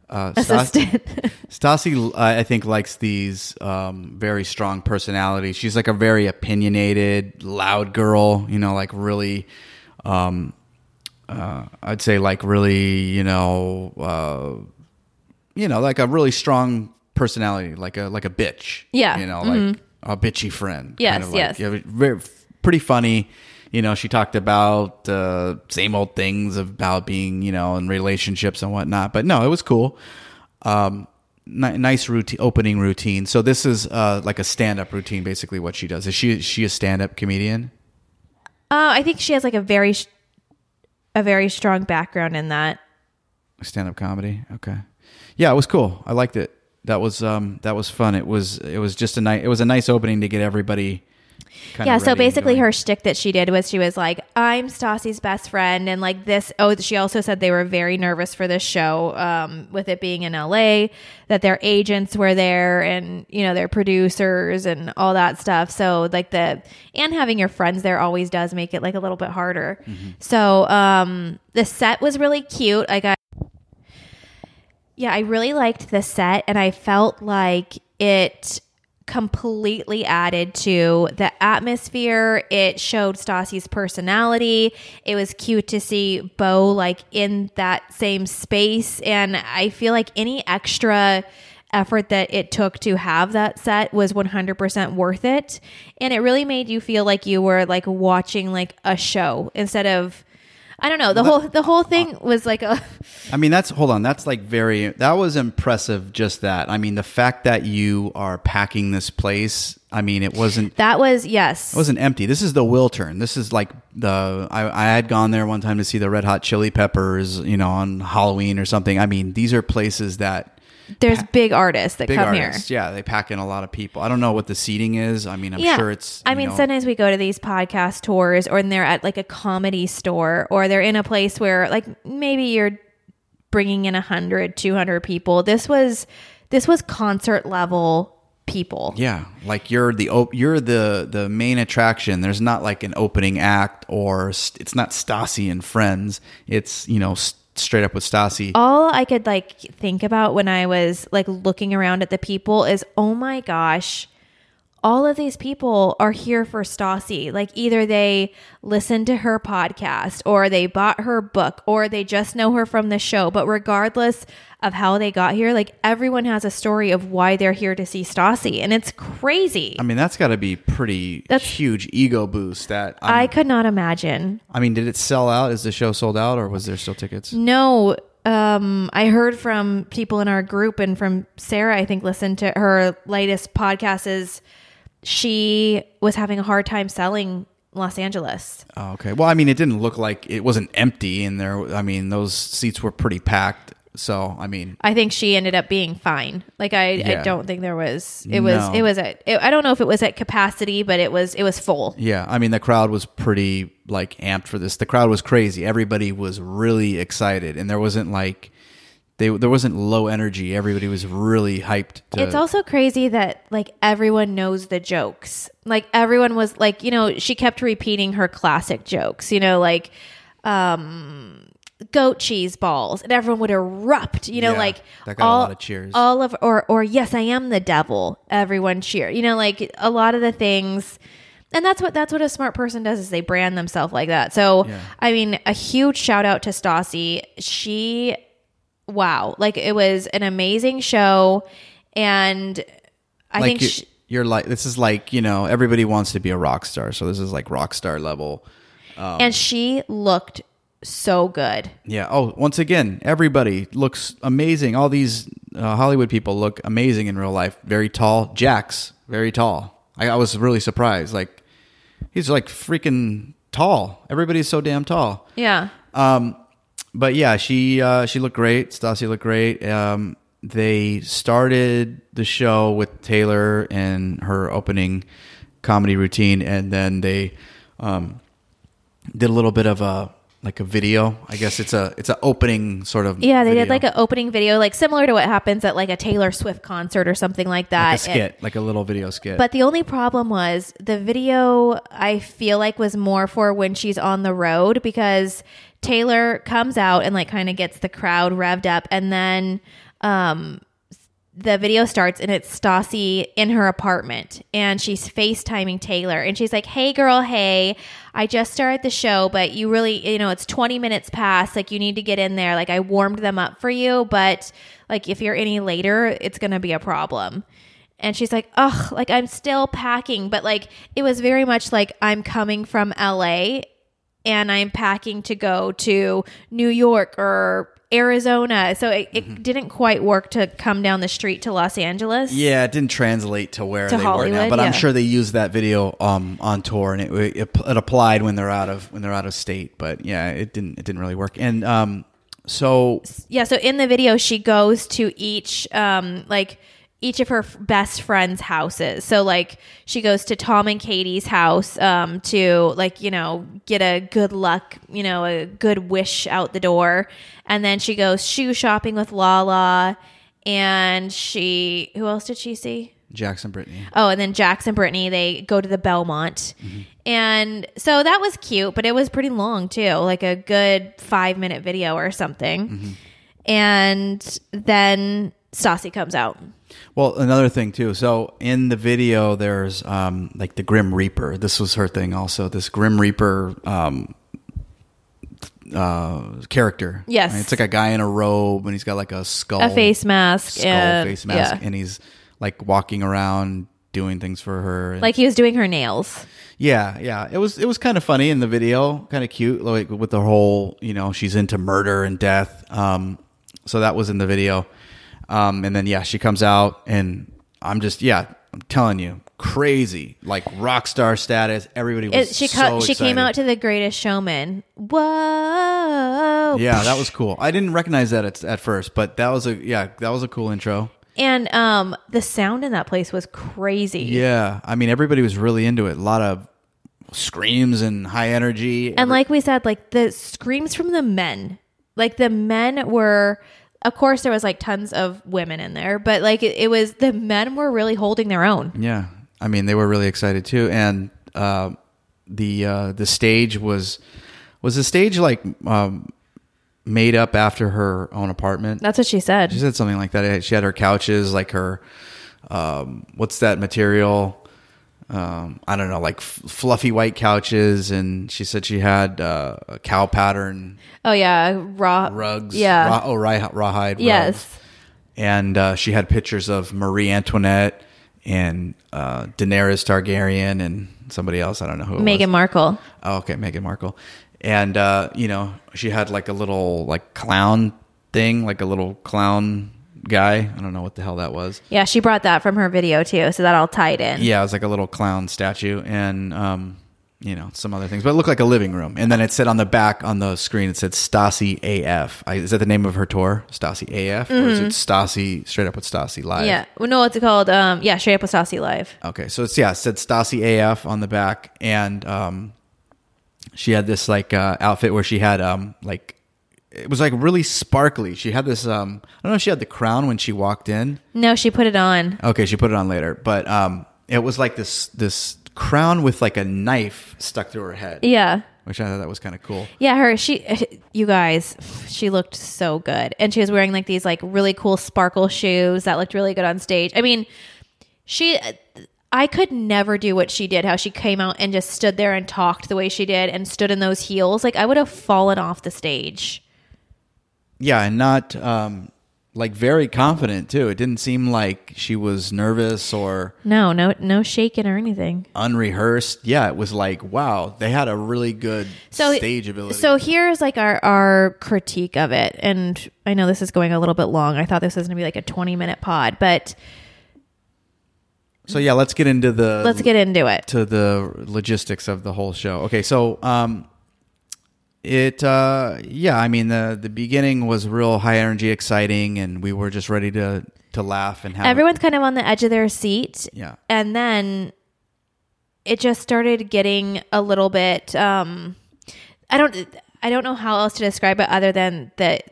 Uh, Assistant. Stassi, uh, I think, likes these um, very strong personalities. She's like a very opinionated, loud girl. You know, like really, um, uh, I'd say, like really, you know, uh, you know, like a really strong personality, like a like a bitch. Yeah. you know, like a bitchy friend. Yes, kind of like, yes. yeah, very pretty funny. You know, she talked about uh, same old things about being, you know, in relationships and whatnot. But no, it was cool. Um, ni- nice routine, opening routine. So this is uh, like a stand-up routine, basically. What she does is she is she a stand-up comedian? Uh, I think she has like a very, sh- a very strong background in that. stand-up comedy okay yeah it was cool i liked it that was um that was fun it was it was just a nice it was a nice opening to get everybody yeah. So basically, her shtick that she did was she was like, "I'm Stassi's best friend," and like this. Oh, she also said they were very nervous for this show, um, with it being in LA, that their agents were there, and you know their producers and all that stuff. So like the and having your friends there always does make it like a little bit harder. So um, the set was really cute. Like I Yeah, I really liked the set and I felt like it completely added to the atmosphere. It showed Stassi's personality. It was cute to see Beau like in that same space and I feel like any extra effort that it took to have that set was 100% worth it and it really made you feel like you were like watching like a show instead of I don't know. The whole the whole thing uh, was like a I mean, that's hold on. That's like very. That was impressive. Just that. I mean, the fact that you are packing this place. I mean, it wasn't. that was yes. It wasn't empty. This is the Wiltern. This is like the. I, I had gone there one time to see the Red Hot Chili Peppers. You know, on Halloween or something. I mean, these are places that There's big artists that big come artists. Yeah, they pack in a lot of people. I don't know what the seating is. I mean, I'm. Yeah. sure it's. I mean, know- sometimes we go to these podcast tours, or they're at like a comedy store, or they're in a place where like maybe you're bringing in 100, 200 people. This was this was concert level people. Yeah, like you're the op- you're the the main attraction. There's not like an opening act or st- it's not Stassi and friends. It's you know s- straight up with Stassi. all I could like think about when I was like looking around at the people is, oh my gosh, all of these people are here for Stassi. Like either they listened to her podcast or they bought her book or they just know her from the show. But regardless of how they got here, like everyone has a story of why they're here to see Stassi. And it's crazy. I mean, that's got to be pretty That's- huge ego boost. That I I'm- could not imagine. I mean, did it sell out? Is the show sold out, or was there still tickets? No, um, I heard from people in our group and from Sarah, I think, listened to her latest podcast is she was having a hard time selling Los Angeles. Oh, okay. Well, I mean, it didn't look like it wasn't empty in there. I mean, those seats were pretty packed. So, I mean, I think she ended up being fine. Like I, I don't think there was. It was. No. It was at. It, I don't know if it was at capacity, but it was. It was full. yeah. I mean, the crowd was pretty like amped for this. The crowd was crazy. Everybody was really excited, and there wasn't like they there wasn't low energy. Everybody was really hyped. To, It's also crazy that like everyone knows the jokes. Like everyone was like, you know, she kept repeating her classic jokes, you know, like um goat cheese balls and everyone would erupt, you know, Yeah, like that got a all, lot of cheers. All of or or yes, I am the devil. Everyone cheer. You know, like a lot of the things and that's what that's what a smart person does is they brand themselves like that. So Yeah. I mean, a huge shout out to Stassi. She wow, like it was an amazing show and I like think you, she, you're like this is like you know everybody wants to be a rock star. So this is like rock star level. and she looked so good. Yeah. Oh, once again, everybody looks amazing. All these uh, Hollywood people look amazing in real life. Very tall. Jax's very tall. I, I was really surprised. Like, he's like freaking tall. Everybody's so damn tall. Yeah. Um, but yeah, she uh, she looked great. Stassi looked great. Um, they started the show with Taylor and her opening comedy routine, and then they um, did a little bit of a like a video. I guess it's a it's an opening sort of Yeah, they did like an opening video, like similar to what happens at like a Taylor Swift concert or something like that. like a skit, like a little video skit. But the only problem was the video I feel like was more for when she's on the road because Taylor comes out and like kind of gets the crowd revved up and then um the video starts and it's Stassi in her apartment and she's FaceTiming Taylor and she's like, Hey girl, hey, I just started the show, but you really, you know, it's 20 minutes past. Like, you need to get in there. Like, I warmed them up for you, but like, if you're any later, it's going to be a problem. And she's like, Ugh, like, I'm still packing. But like, it was very much like, I'm coming from LA and I'm packing to go to New York or Arizona. So it, it didn't quite work to come down the street to Los Angeles. yeah, it didn't translate to where To they were now, Hollywood, but I'm sure they used that video um, on tour, and it, it it applied when they're out of when they're out of state. But yeah, it didn't it didn't really work. And um, so Yeah. So in the video, she goes to each, um, like, each of her f- best friends' houses. So like she goes to Tom and Katie's house um to like, you know, get a good luck, you know, a good wish out the door. And then she goes shoe shopping with Lala and she who else did she see? Jax and Brittany. Oh, and then Jax and Brittany, they go to the Belmont. And so that was cute, but it was pretty long too, like a good five minute video or something. and then Stassi comes out. Well, another thing too. So in the video, there's um, like the Grim Reaper. This was her thing, also. This Grim Reaper um, uh, character. Yes. it's like a guy in a robe, and he's got like a skull, A face mask skull and- face mask, yeah. and he's like walking around doing things for her. Like he was doing her nails. yeah, yeah. It was it was kind of funny in the video, kind of cute, like with the whole you know she's into murder and death. Um, so that was in the video, um, and then yeah, she comes out, and I'm just yeah, I'm telling you, crazy, like rock star status. Everybody was It, she so she came out to the Greatest Showman. Whoa! Yeah, that was cool. I didn't recognize that at, at first, but that was a yeah, that was a cool intro. And um, the sound in that place was crazy. Yeah, I mean everybody was really into it. A lot of screams and high energy. And like we said, like the screams from the men, like the men were, of course, there was like tons of women in there, but like it, it was the men were really holding their own. Yeah, I mean they were really excited too, and uh, the uh, the stage was was the stage like um, made up after her own apartment. That's what she said. She said something like that. She had her couches, like her um, what's that material? Um, I don't know, like f- fluffy white couches, and she said she had uh, a cow pattern oh yeah, raw rugs. Yeah. raw, oh, raw, rawhide. rugs yes. and uh, she had pictures of Marie Antoinette and uh, Daenerys Targaryen and somebody else. I don't know who. Meghan. Markle. Oh, okay, Meghan Markle. And uh, you know, she had like a little like clown thing, like a little clown guy. I don't know what the hell that was. Yeah, she brought that from her video too, so that all tied in. Yeah, it was like a little clown statue, and um, you know some other things, but it looked like a living room. And then it said on the back on the screen, it said Stassi AF. I, is that the name of her tour, Stassi AF, or is it Stassi straight up with Stassi live? Mm-hmm. Yeah. Well, no, what's it called? Um, yeah, straight up with Stassi Live. Okay, so it's yeah, it said Stassi AF on the back, and um, she had this like uh, outfit where she had um like it was like really sparkly. She had this um I don't know if she had the crown when she walked in. No, she put it on. Okay, she put it on later, but um it was like this this crown with like a knife stuck through her head, Yeah. which I thought that was kind of cool. Yeah, her she you guys, she looked so good. And she was wearing like these like really cool sparkle shoes that looked really good on stage. I mean, she I could never do what she did, how she came out and just stood there and talked the way she did and stood in those heels. Like I would have fallen off the stage. Yeah, and not um like very confident too. It didn't seem like she was nervous or No, no no shaking or anything. unrehearsed. Yeah, it was like, wow, they had a really good So stage ability. So here's like our our critique of it. And I know this is going a little bit long. I thought this was going to be like a 20 minute pod, but So yeah, let's get into the let's get into it. to the logistics of the whole show. Okay, so um it uh yeah, I mean the the beginning was real high energy, exciting and we were just ready to to laugh and have Everyone's kind of on the edge of their seat. Yeah. And then it just started getting a little bit um I don't I don't know how else to describe it other than that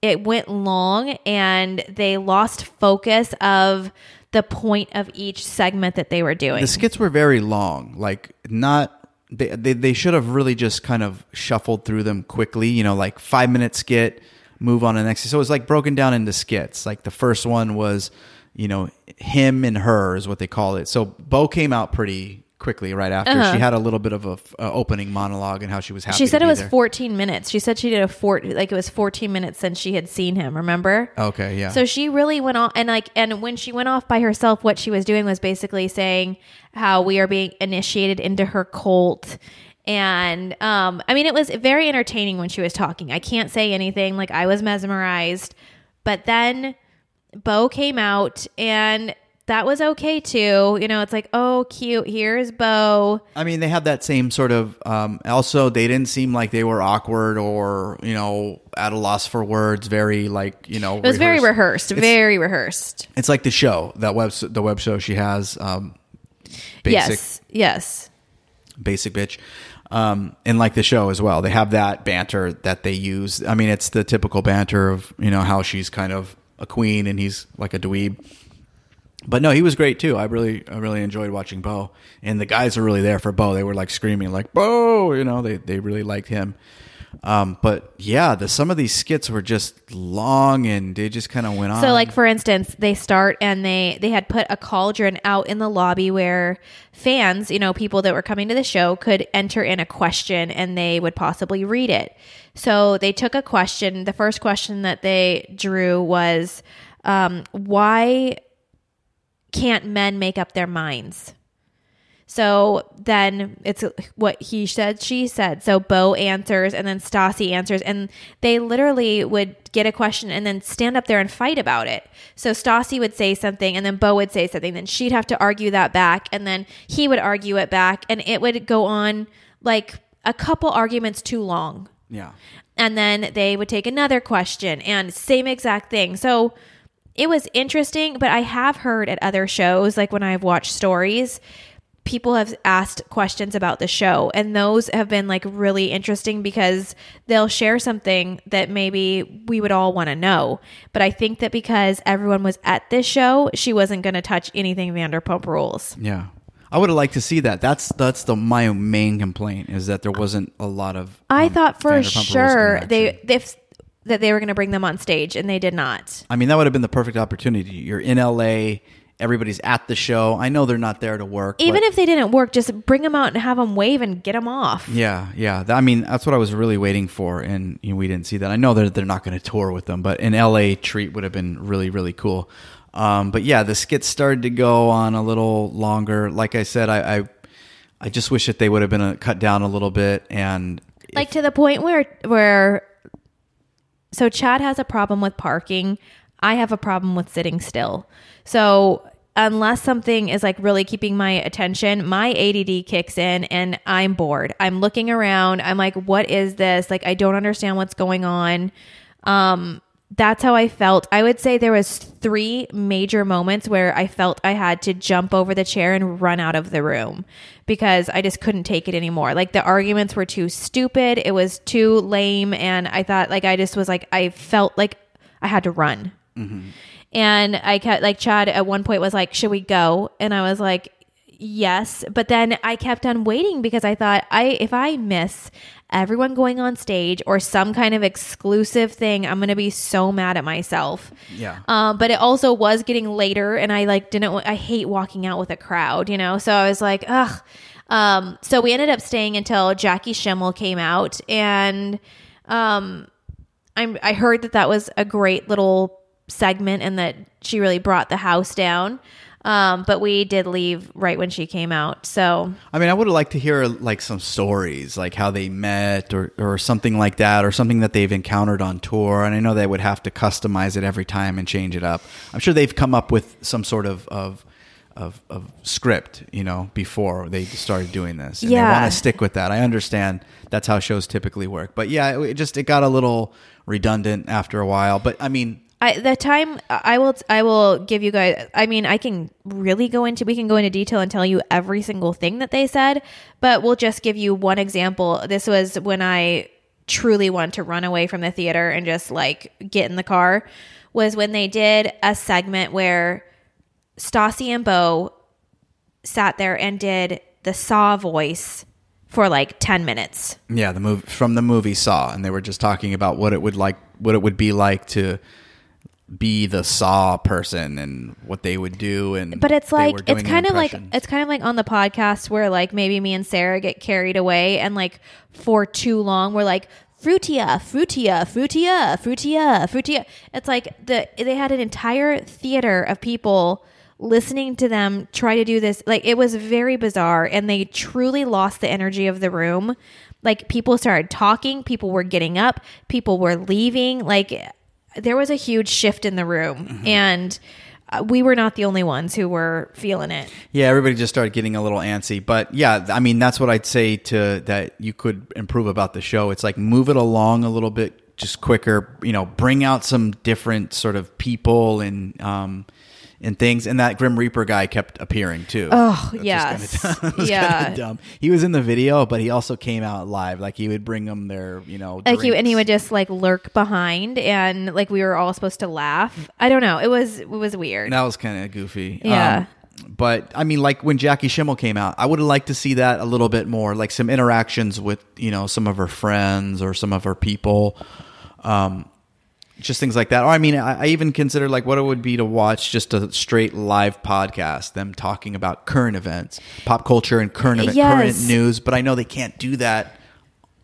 it went long and they lost focus of the point of each segment that they were doing. the skits were very long, like not they, they they should have really just kind of shuffled through them quickly, you know, like 5 minute skit, move on to the next. So it was like broken down into skits. Like the first one was, you know, him and her is what they call it. So Beau came out pretty quickly right after. She had a little bit of a, a opening monologue and how she was happy. Uh-huh. she said it was there. 14 minutes. She said she did a four like it was 14 minutes since she had seen him, remember? Okay, yeah. So she really went off and like and when she went off by herself, what she was doing was basically saying how we are being initiated into her cult. And um I mean it was very entertaining when she was talking. I can't say anything, like I was mesmerized. But then Beau came out and that was okay too. You know, it's like, oh cute, here's Beau. I mean, they had that same sort of. Um, also, they didn't seem like they were awkward or you know at a loss for words. Very like you know. It was very rehearsed, very rehearsed. It's like the show that web the web show she has. Um, basic Yes. Yes. basic bitch. Um, and like the show as well, they have that banter that they use. I mean, it's the typical banter of you know how she's kind of a queen and he's like a dweeb. But no, he was great too. I really, I really enjoyed watching Beau, and the guys are really there for Beau. They were like screaming, like Beau, you know. They they really liked him. Um, but yeah, the some of these skits were just long and they just kind of went on. So like for instance, they start and they they had put a cauldron out in the lobby where fans, you know, people that were coming to the show could enter in a question and they would possibly read it. So they took a question. The first question that they drew was um, why can't men make up their minds? So then it's what he said, she said. So Beau answers and then Stassi answers. And they literally would get a question and then stand up there and fight about it. So Stassi would say something and then Beau would say something. Then she'd have to argue that back. And then he would argue it back. And it would go on like a couple arguments too long. yeah. And then they would take another question and same exact thing. So it was interesting, but I have heard at other shows, like when I've watched stories, people have asked questions about the show and those have been like really interesting because they'll share something that maybe we would all want to know but i think that because everyone was at this show she wasn't going to touch anything vanderpump rules Yeah. I would have liked to see that. That's that's the my main complaint is that there wasn't a lot of. i um, thought for sure they if that they were going to bring them on stage and they did not I mean, that would have been the perfect opportunity. You're in LA. Everybody's at the show. I know they're not there to work. even but- if they didn't work just bring them out and have them wave and get them off Yeah, yeah. Th- I mean, that's what I was really waiting for, and you know, we didn't see that. I know that they're not going to tour with them, but an LA treat would have been really, really cool. Um, but yeah, the skits started to go on a little longer. Like I said, I, I, I just wish that they would have been uh cut down a little bit. And like to the point where where so Chad has a problem with parking. I have a problem with sitting still. So unless something is like really keeping my attention, my ADD kicks in and I'm bored. I'm looking around. I'm like, what is this? Like I don't understand what's going on. Um that's how I felt. I would say there was three major moments where I felt I had to jump over the chair and run out of the room because I just couldn't take it anymore. Like the arguments were too stupid, it was too lame and I thought like I just was like I felt like I had to run. Mm-hmm. And I kept like Chad at one point was like, "Should we go?" And I was like, "Yes." But then I kept on waiting because I thought I if I miss everyone going on stage or some kind of exclusive thing, I'm going to be so mad at myself. Yeah. Um, but it also was getting later, and I like didn't. I hate walking out with a crowd, you know. So I was like, ugh. Um, so we ended up staying until Jackie Schimmel came out, and um, I'm, I heard that that was a great little segment, and that she really brought the house down. Um, but we did leave right when she came out. So I mean, I would have liked to hear like some stories, like how they met or, or something like that, or something that they've encountered on tour. And I know they would have to customize it every time and change it up. I'm sure they've come up with some sort of of of, of script, you know, before they started doing this. And Yeah. they want to stick with that. I understand that's how shows typically work, but yeah, it, it just it got a little redundant after a while. But I mean, I the time I will I will give you guys I mean I can really go into we can go into detail and tell you every single thing that they said, but we'll just give you one example. This was when I truly wanted to run away from the theater and just like get in the car was when they did a segment where Stassi and Beau sat there and did the Saw voice for like 10 minutes. Yeah, the movie from the movie Saw, and they were just talking about what it would like, what it would be like to be the Saw person and what they would do. And But it's like it's kind of like it's kind of like on the podcast where like maybe me and Sarah get carried away and like for too long we're like frutia, frutia, frutia, frutia, frutia. It's like the they had an entire theater of people listening to them try to do this. Like it was very bizarre and they truly lost the energy of the room. Like people started talking, people were getting up, people were leaving. Like there was a huge shift in the room Mm-hmm. and uh, we were not the only ones who were feeling it. yeah, everybody just started getting a little antsy. But yeah, I mean that's what I'd say to that you could improve about the show. It's like move it along a little bit, just quicker. You know, bring out some different sort of people and um and things. And that Grim Reaper guy kept appearing too. Oh, That's just yes. kinda dumb. It was Yeah. dumb. He was in the video, but he also came out live. Like he would bring them their, you know, Like he and he would just like lurk behind and like we were all supposed to laugh. I don't know. It was it was weird. That was kind of goofy. Yeah. Um, but I mean, like when Jackie Schimmel came out, I would have liked to see that a little bit more, like some interactions with you know some of her friends or some of her people, um, just things like that. Or I mean, I, I even consider like what it would be to watch just a straight live podcast, them talking about current events, pop culture, and current event, Yes. current news. But I know they can't do that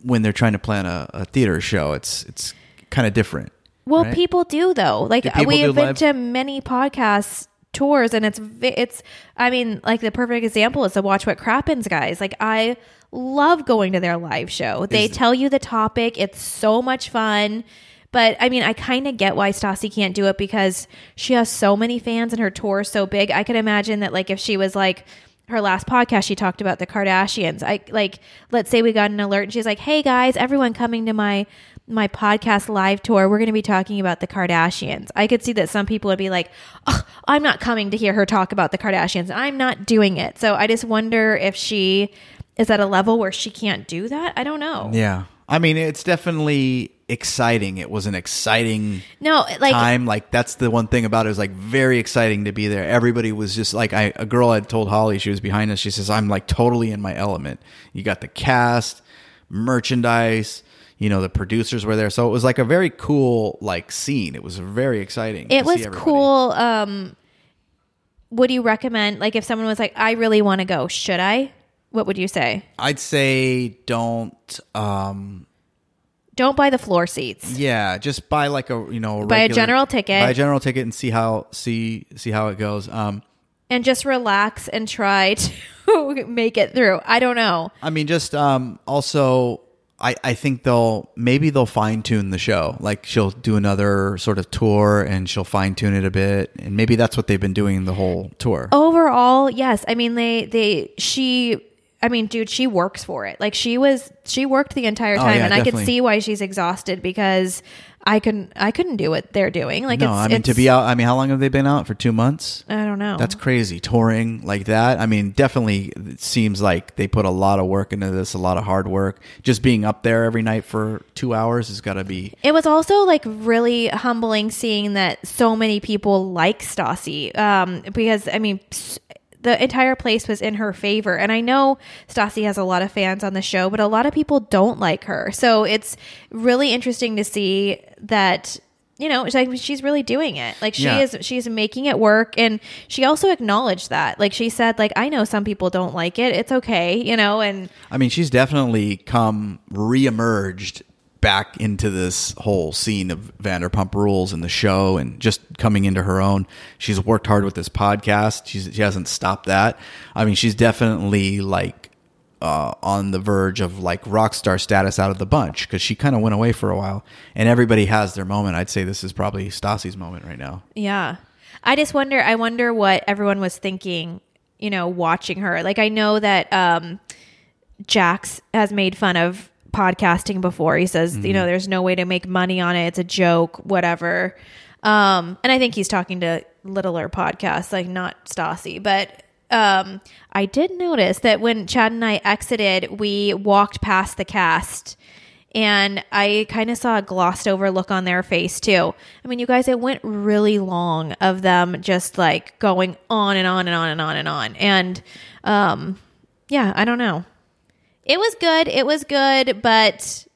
when they're trying to plan a, a theater show. It's it's kind of different. Well, right? people do though. Like Do we have been live- to many podcast tours, and it's it's. I mean, like the perfect example is the Watch What Crappens guys. Like I love going to their live show. They Is- tell you the topic. It's so much fun. But I mean, I kind of get why Stassi can't do it because she has so many fans and her tour is so big. I could imagine that, like, if she was like her last podcast, she talked about the Kardashians. I like, let's say we got an alert and she's like, "Hey guys, everyone coming to my my podcast live tour, we're going to be talking about the Kardashians." I could see that some people would be like, "Ugh, "I'm not coming to hear her talk about the Kardashians. I'm not doing it." So I just wonder if she is at a level where she can't do that. I don't know. Yeah, I mean, it's definitely exciting. It was an exciting No, like time. Like that's the one thing about it. It was like very exciting to be there. Everybody was just like I. A girl had told Holly she was behind us. She says I'm like totally in my element. You got the cast, merchandise. You know the producers were there, so it was like a very cool like scene. It was very exciting. it was cool um would you recommend like if someone was like i really want to go should i what would you say I'd say don't. um don't buy the floor seats Yeah, just buy like a you know a Buy a general ticket. Buy a general ticket and see how see see how it goes. Um, and just relax and try to make it through i don't know I mean, just um, also, I I think they'll maybe they'll fine tune the show. Like she'll do another sort of tour and she'll fine tune it a bit, and maybe that's what they've been doing the whole tour. overall yes i mean they they she i mean dude she works for it like she was she worked the entire Oh, time yeah, and i could see why she's exhausted because i couldn't i couldn't do what they're doing like no, I mean to be out. I mean, how long have they been out for? Two months. i don't know That's crazy. Touring like that. I mean, definitely it seems like they put a lot of work into this, a lot of hard work. Just being up there every night for two hours has got to be. It was also like really humbling seeing that so many people like Stassi. Um, because I mean, the entire place was in her favor, and I know Stassi has a lot of fans on the show, but a lot of people don't like her. So it's really interesting to see that. You know, like she's really doing it. Like she Yeah. is, she's making it work, and she also acknowledged that. Like she said, like I know some people don't like it. It's okay, you know. And I mean, she's definitely come reemerged back into this whole scene of Vanderpump Rules and the show, and just coming into her own. She's worked hard with this podcast. She's she hasn't stopped that. I mean, she's definitely like uh, on the verge of like rock star status out of the bunch because she kind of went away for a while, and everybody has their moment. I'd say this is probably Stassi's moment right now. Yeah. I just wonder I wonder what everyone was thinking, you know, watching her. Like I know that um Jax has made fun of podcasting before. He says, you know, there's no way to make money on it. It's a joke, whatever. Um and I think he's talking to littler podcasts, like not Stassi, but um I did notice that when Chad and I exited, we walked past the cast and I kind of saw a glossed over look on their face too. I mean, you guys, it went really long of them just like going on and on and on and on and on. And um, yeah, I don't know. It was good. It was good, but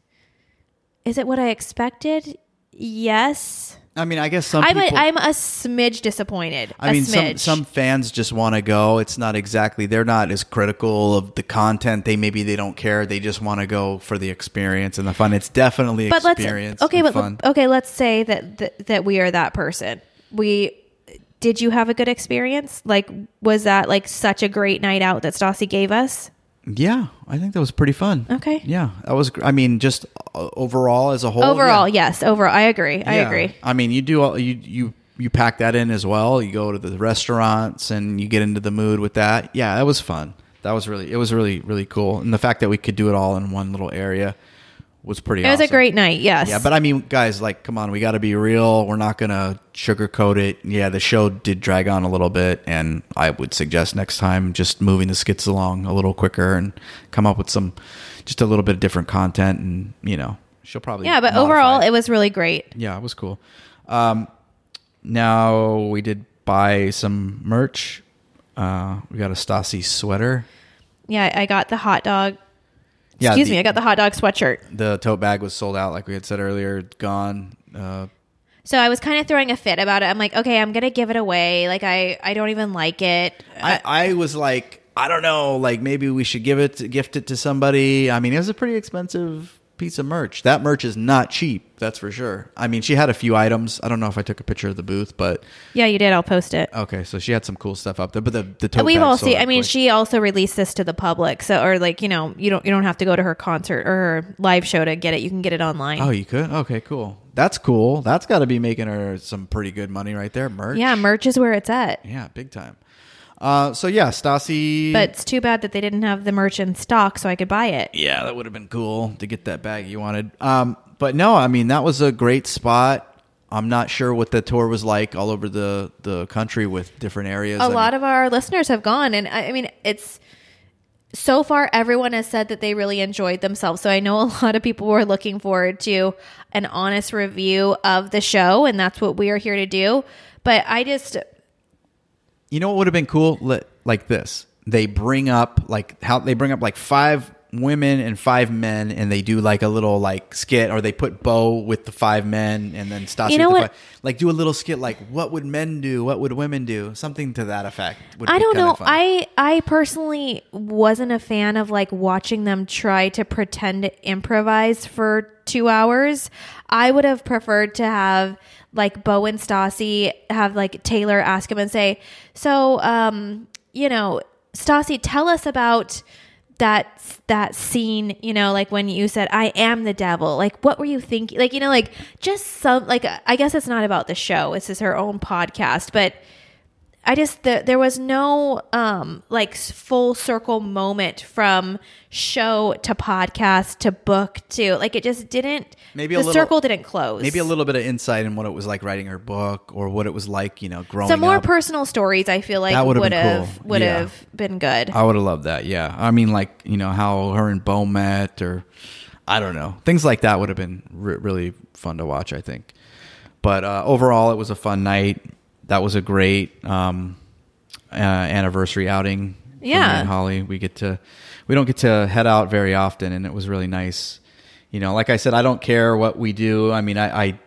is it what I expected? Yes. I mean, I guess some I'm a, people. I'm a smidge disappointed. I A mean, some smidge. some fans just want to go. It's not exactly they're not as critical of the content. They maybe they don't care. They just want to go for the experience and the fun. It's definitely but let's experience. okay, and but fun. okay, let's say that, that that we are that person. We did you have a good experience? Like, was that like such a great night out that Stassi gave us? Yeah, I think that was pretty fun. Okay. Yeah, that was. I mean, just uh, overall as a whole. Overall, yeah. yes. Overall, I agree. I Yeah. agree. I mean, you do all you you you pack that in as well. You go to the restaurants and you get into the mood with that. Yeah, that was fun. That was really it was really really cool. And the fact that we could do it all in one little area was pretty. It was a great night. Yes. Yeah, but I mean, guys, like, come on, we got to be real. We're not gonna sugarcoat it. Yeah, the show did drag on a little bit, and I would suggest next time just moving the skits along a little quicker and come up with some, just a little bit of different content, and you know, she'll probably yeah, but overall, it was really great. yeah, it was cool. Um, now we did buy some merch. Uh, we got a Stassi sweater. Yeah, I got the hot dog. Yeah, Excuse the- me, I got the hot dog sweatshirt. The tote bag was sold out, like we had said earlier, gone. Uh, So I was kind of throwing a fit about it. I'm like, okay, I'm gonna give it away. Like I, I don't even like it. I, I was like, I don't know, like maybe we should give it, gift it to somebody. I mean, it was a pretty expensive piece of merch. That merch is not cheap, that's for sure. I mean, she had a few items. I don't know if I took a picture of the booth, but Yeah, you did. I'll post it. okay, so she had some cool stuff up there. But the the tote We've bag all sold seen. out I mean, quick. she also released this to the public. So, or like, you know, you don't you don't have to go to her concert or her live show to get it. You can get it online. Oh, you could? Okay, cool. That's cool. That's got to be making her some pretty good money right there. Merch. yeah, merch is where it's at. Yeah, big time. Uh, so yeah, Stassi. But it's too bad that they didn't have the merch in stock, so I could buy it. yeah, that would have been cool to get that bag you wanted. Um, but no, I mean that was a great spot. I'm not sure what the tour was like all over the the country with different areas. A lot of our listeners have gone, and I, I mean, it's so far everyone has said that they really enjoyed themselves. So I know a lot of people were looking forward to an honest review of the show, and that's what we are here to do. But I just, You know what would have been cool? Like this. They bring up like how they bring up like five women and five men and they do like a little like skit or they put Beau with the five men and then Stassi You know with the five, like do a little skit like what would men do? What would women do? Something to that effect. Would I don't know. I I personally wasn't a fan of like watching them try to pretend to improvise for two hours. I would have preferred to have like Beau and Stassi have like Taylor ask him and say, "So, um, you know, Stassi, tell us about." that that scene you know like when you said i am the devil like what were you thinking like you know like just some like i guess it's not about the show this is her own podcast but I just the, there was no um like full circle moment from show to podcast to book to like it just didn't Maybe a the little- circle didn't close. Maybe a little bit of insight in what it was like writing her book or what it was like, you know, growing up. some more up. personal stories. I feel like That would've would have cool. would Yeah. have been good. I would have loved that. Yeah. I mean, like, you know, how her and Beau met or I don't know. Things like that would have been re- really fun to watch, I think. But uh, overall, it was a fun night. That was a great um, uh, anniversary outing. Yeah. and Holly. We get to, we don't get to head out very often, and it was really nice. You know, like I said, I don't care what we do. I mean, I, I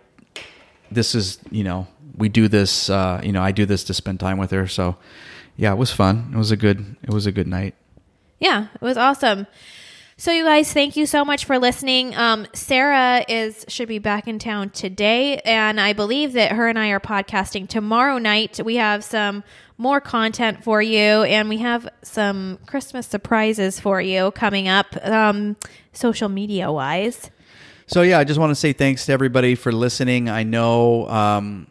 this is, you know, we do this, uh, you know, I do this to spend time with her. So, yeah, it was fun. It was a good, it was a good night. Yeah, it was awesome. So you guys, thank you so much for listening. Um, Sarah is should be back in town today, and I believe that her and I are podcasting tomorrow night. We have some more content for you, and we have some Christmas surprises for you coming up, um, social media wise. So yeah, I just want to say thanks to everybody for listening. I know, um,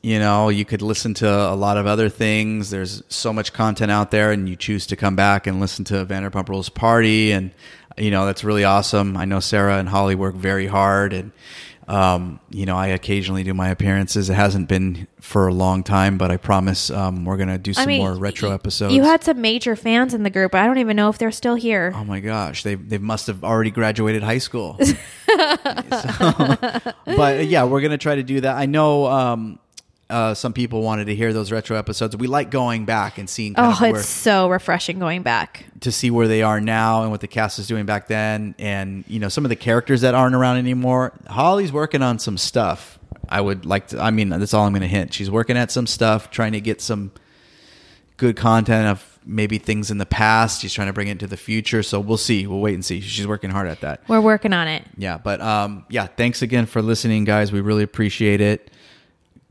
you know, you could listen to a lot of other things. There's so much content out there, and you choose to come back and listen to Vanderpump Rules Party, and you know that's really awesome. I know Sarah and Holly work very hard, and um, you know I occasionally do my appearances. It hasn't been for a long time, but I promise um, we're gonna do some I mean, more retro episodes. You had some major fans in the group. I don't even know if they're still here. Oh my gosh, they they must have already graduated high school. So- but yeah, we're gonna try to do that. I know um, uh, some people wanted to hear those retro episodes. We like going back and seeing Oh, of where, it's so refreshing going back. to see where they are now and what the cast is doing back then, and you know some of the characters that aren't around anymore. Holly's working on some stuff. I would like to. I mean, that's all I'm going to hint. She's working at some stuff, trying to get some good content of maybe things in the past. She's trying to bring it into the future. So we'll see. We'll wait and see. She's working hard at that. We're working on it. Yeah, but um, yeah, thanks again for listening, guys. We really appreciate it.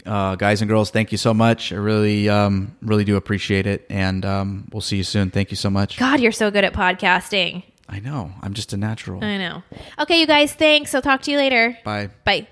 Uh, guys and girls, thank you so much. I really, um, really do appreciate it, and um, we'll see you soon. Thank you so much. God, you're so good at podcasting. I know I'm just a natural. I know. Okay, you guys, thanks. I'll talk to you later. Bye. Bye.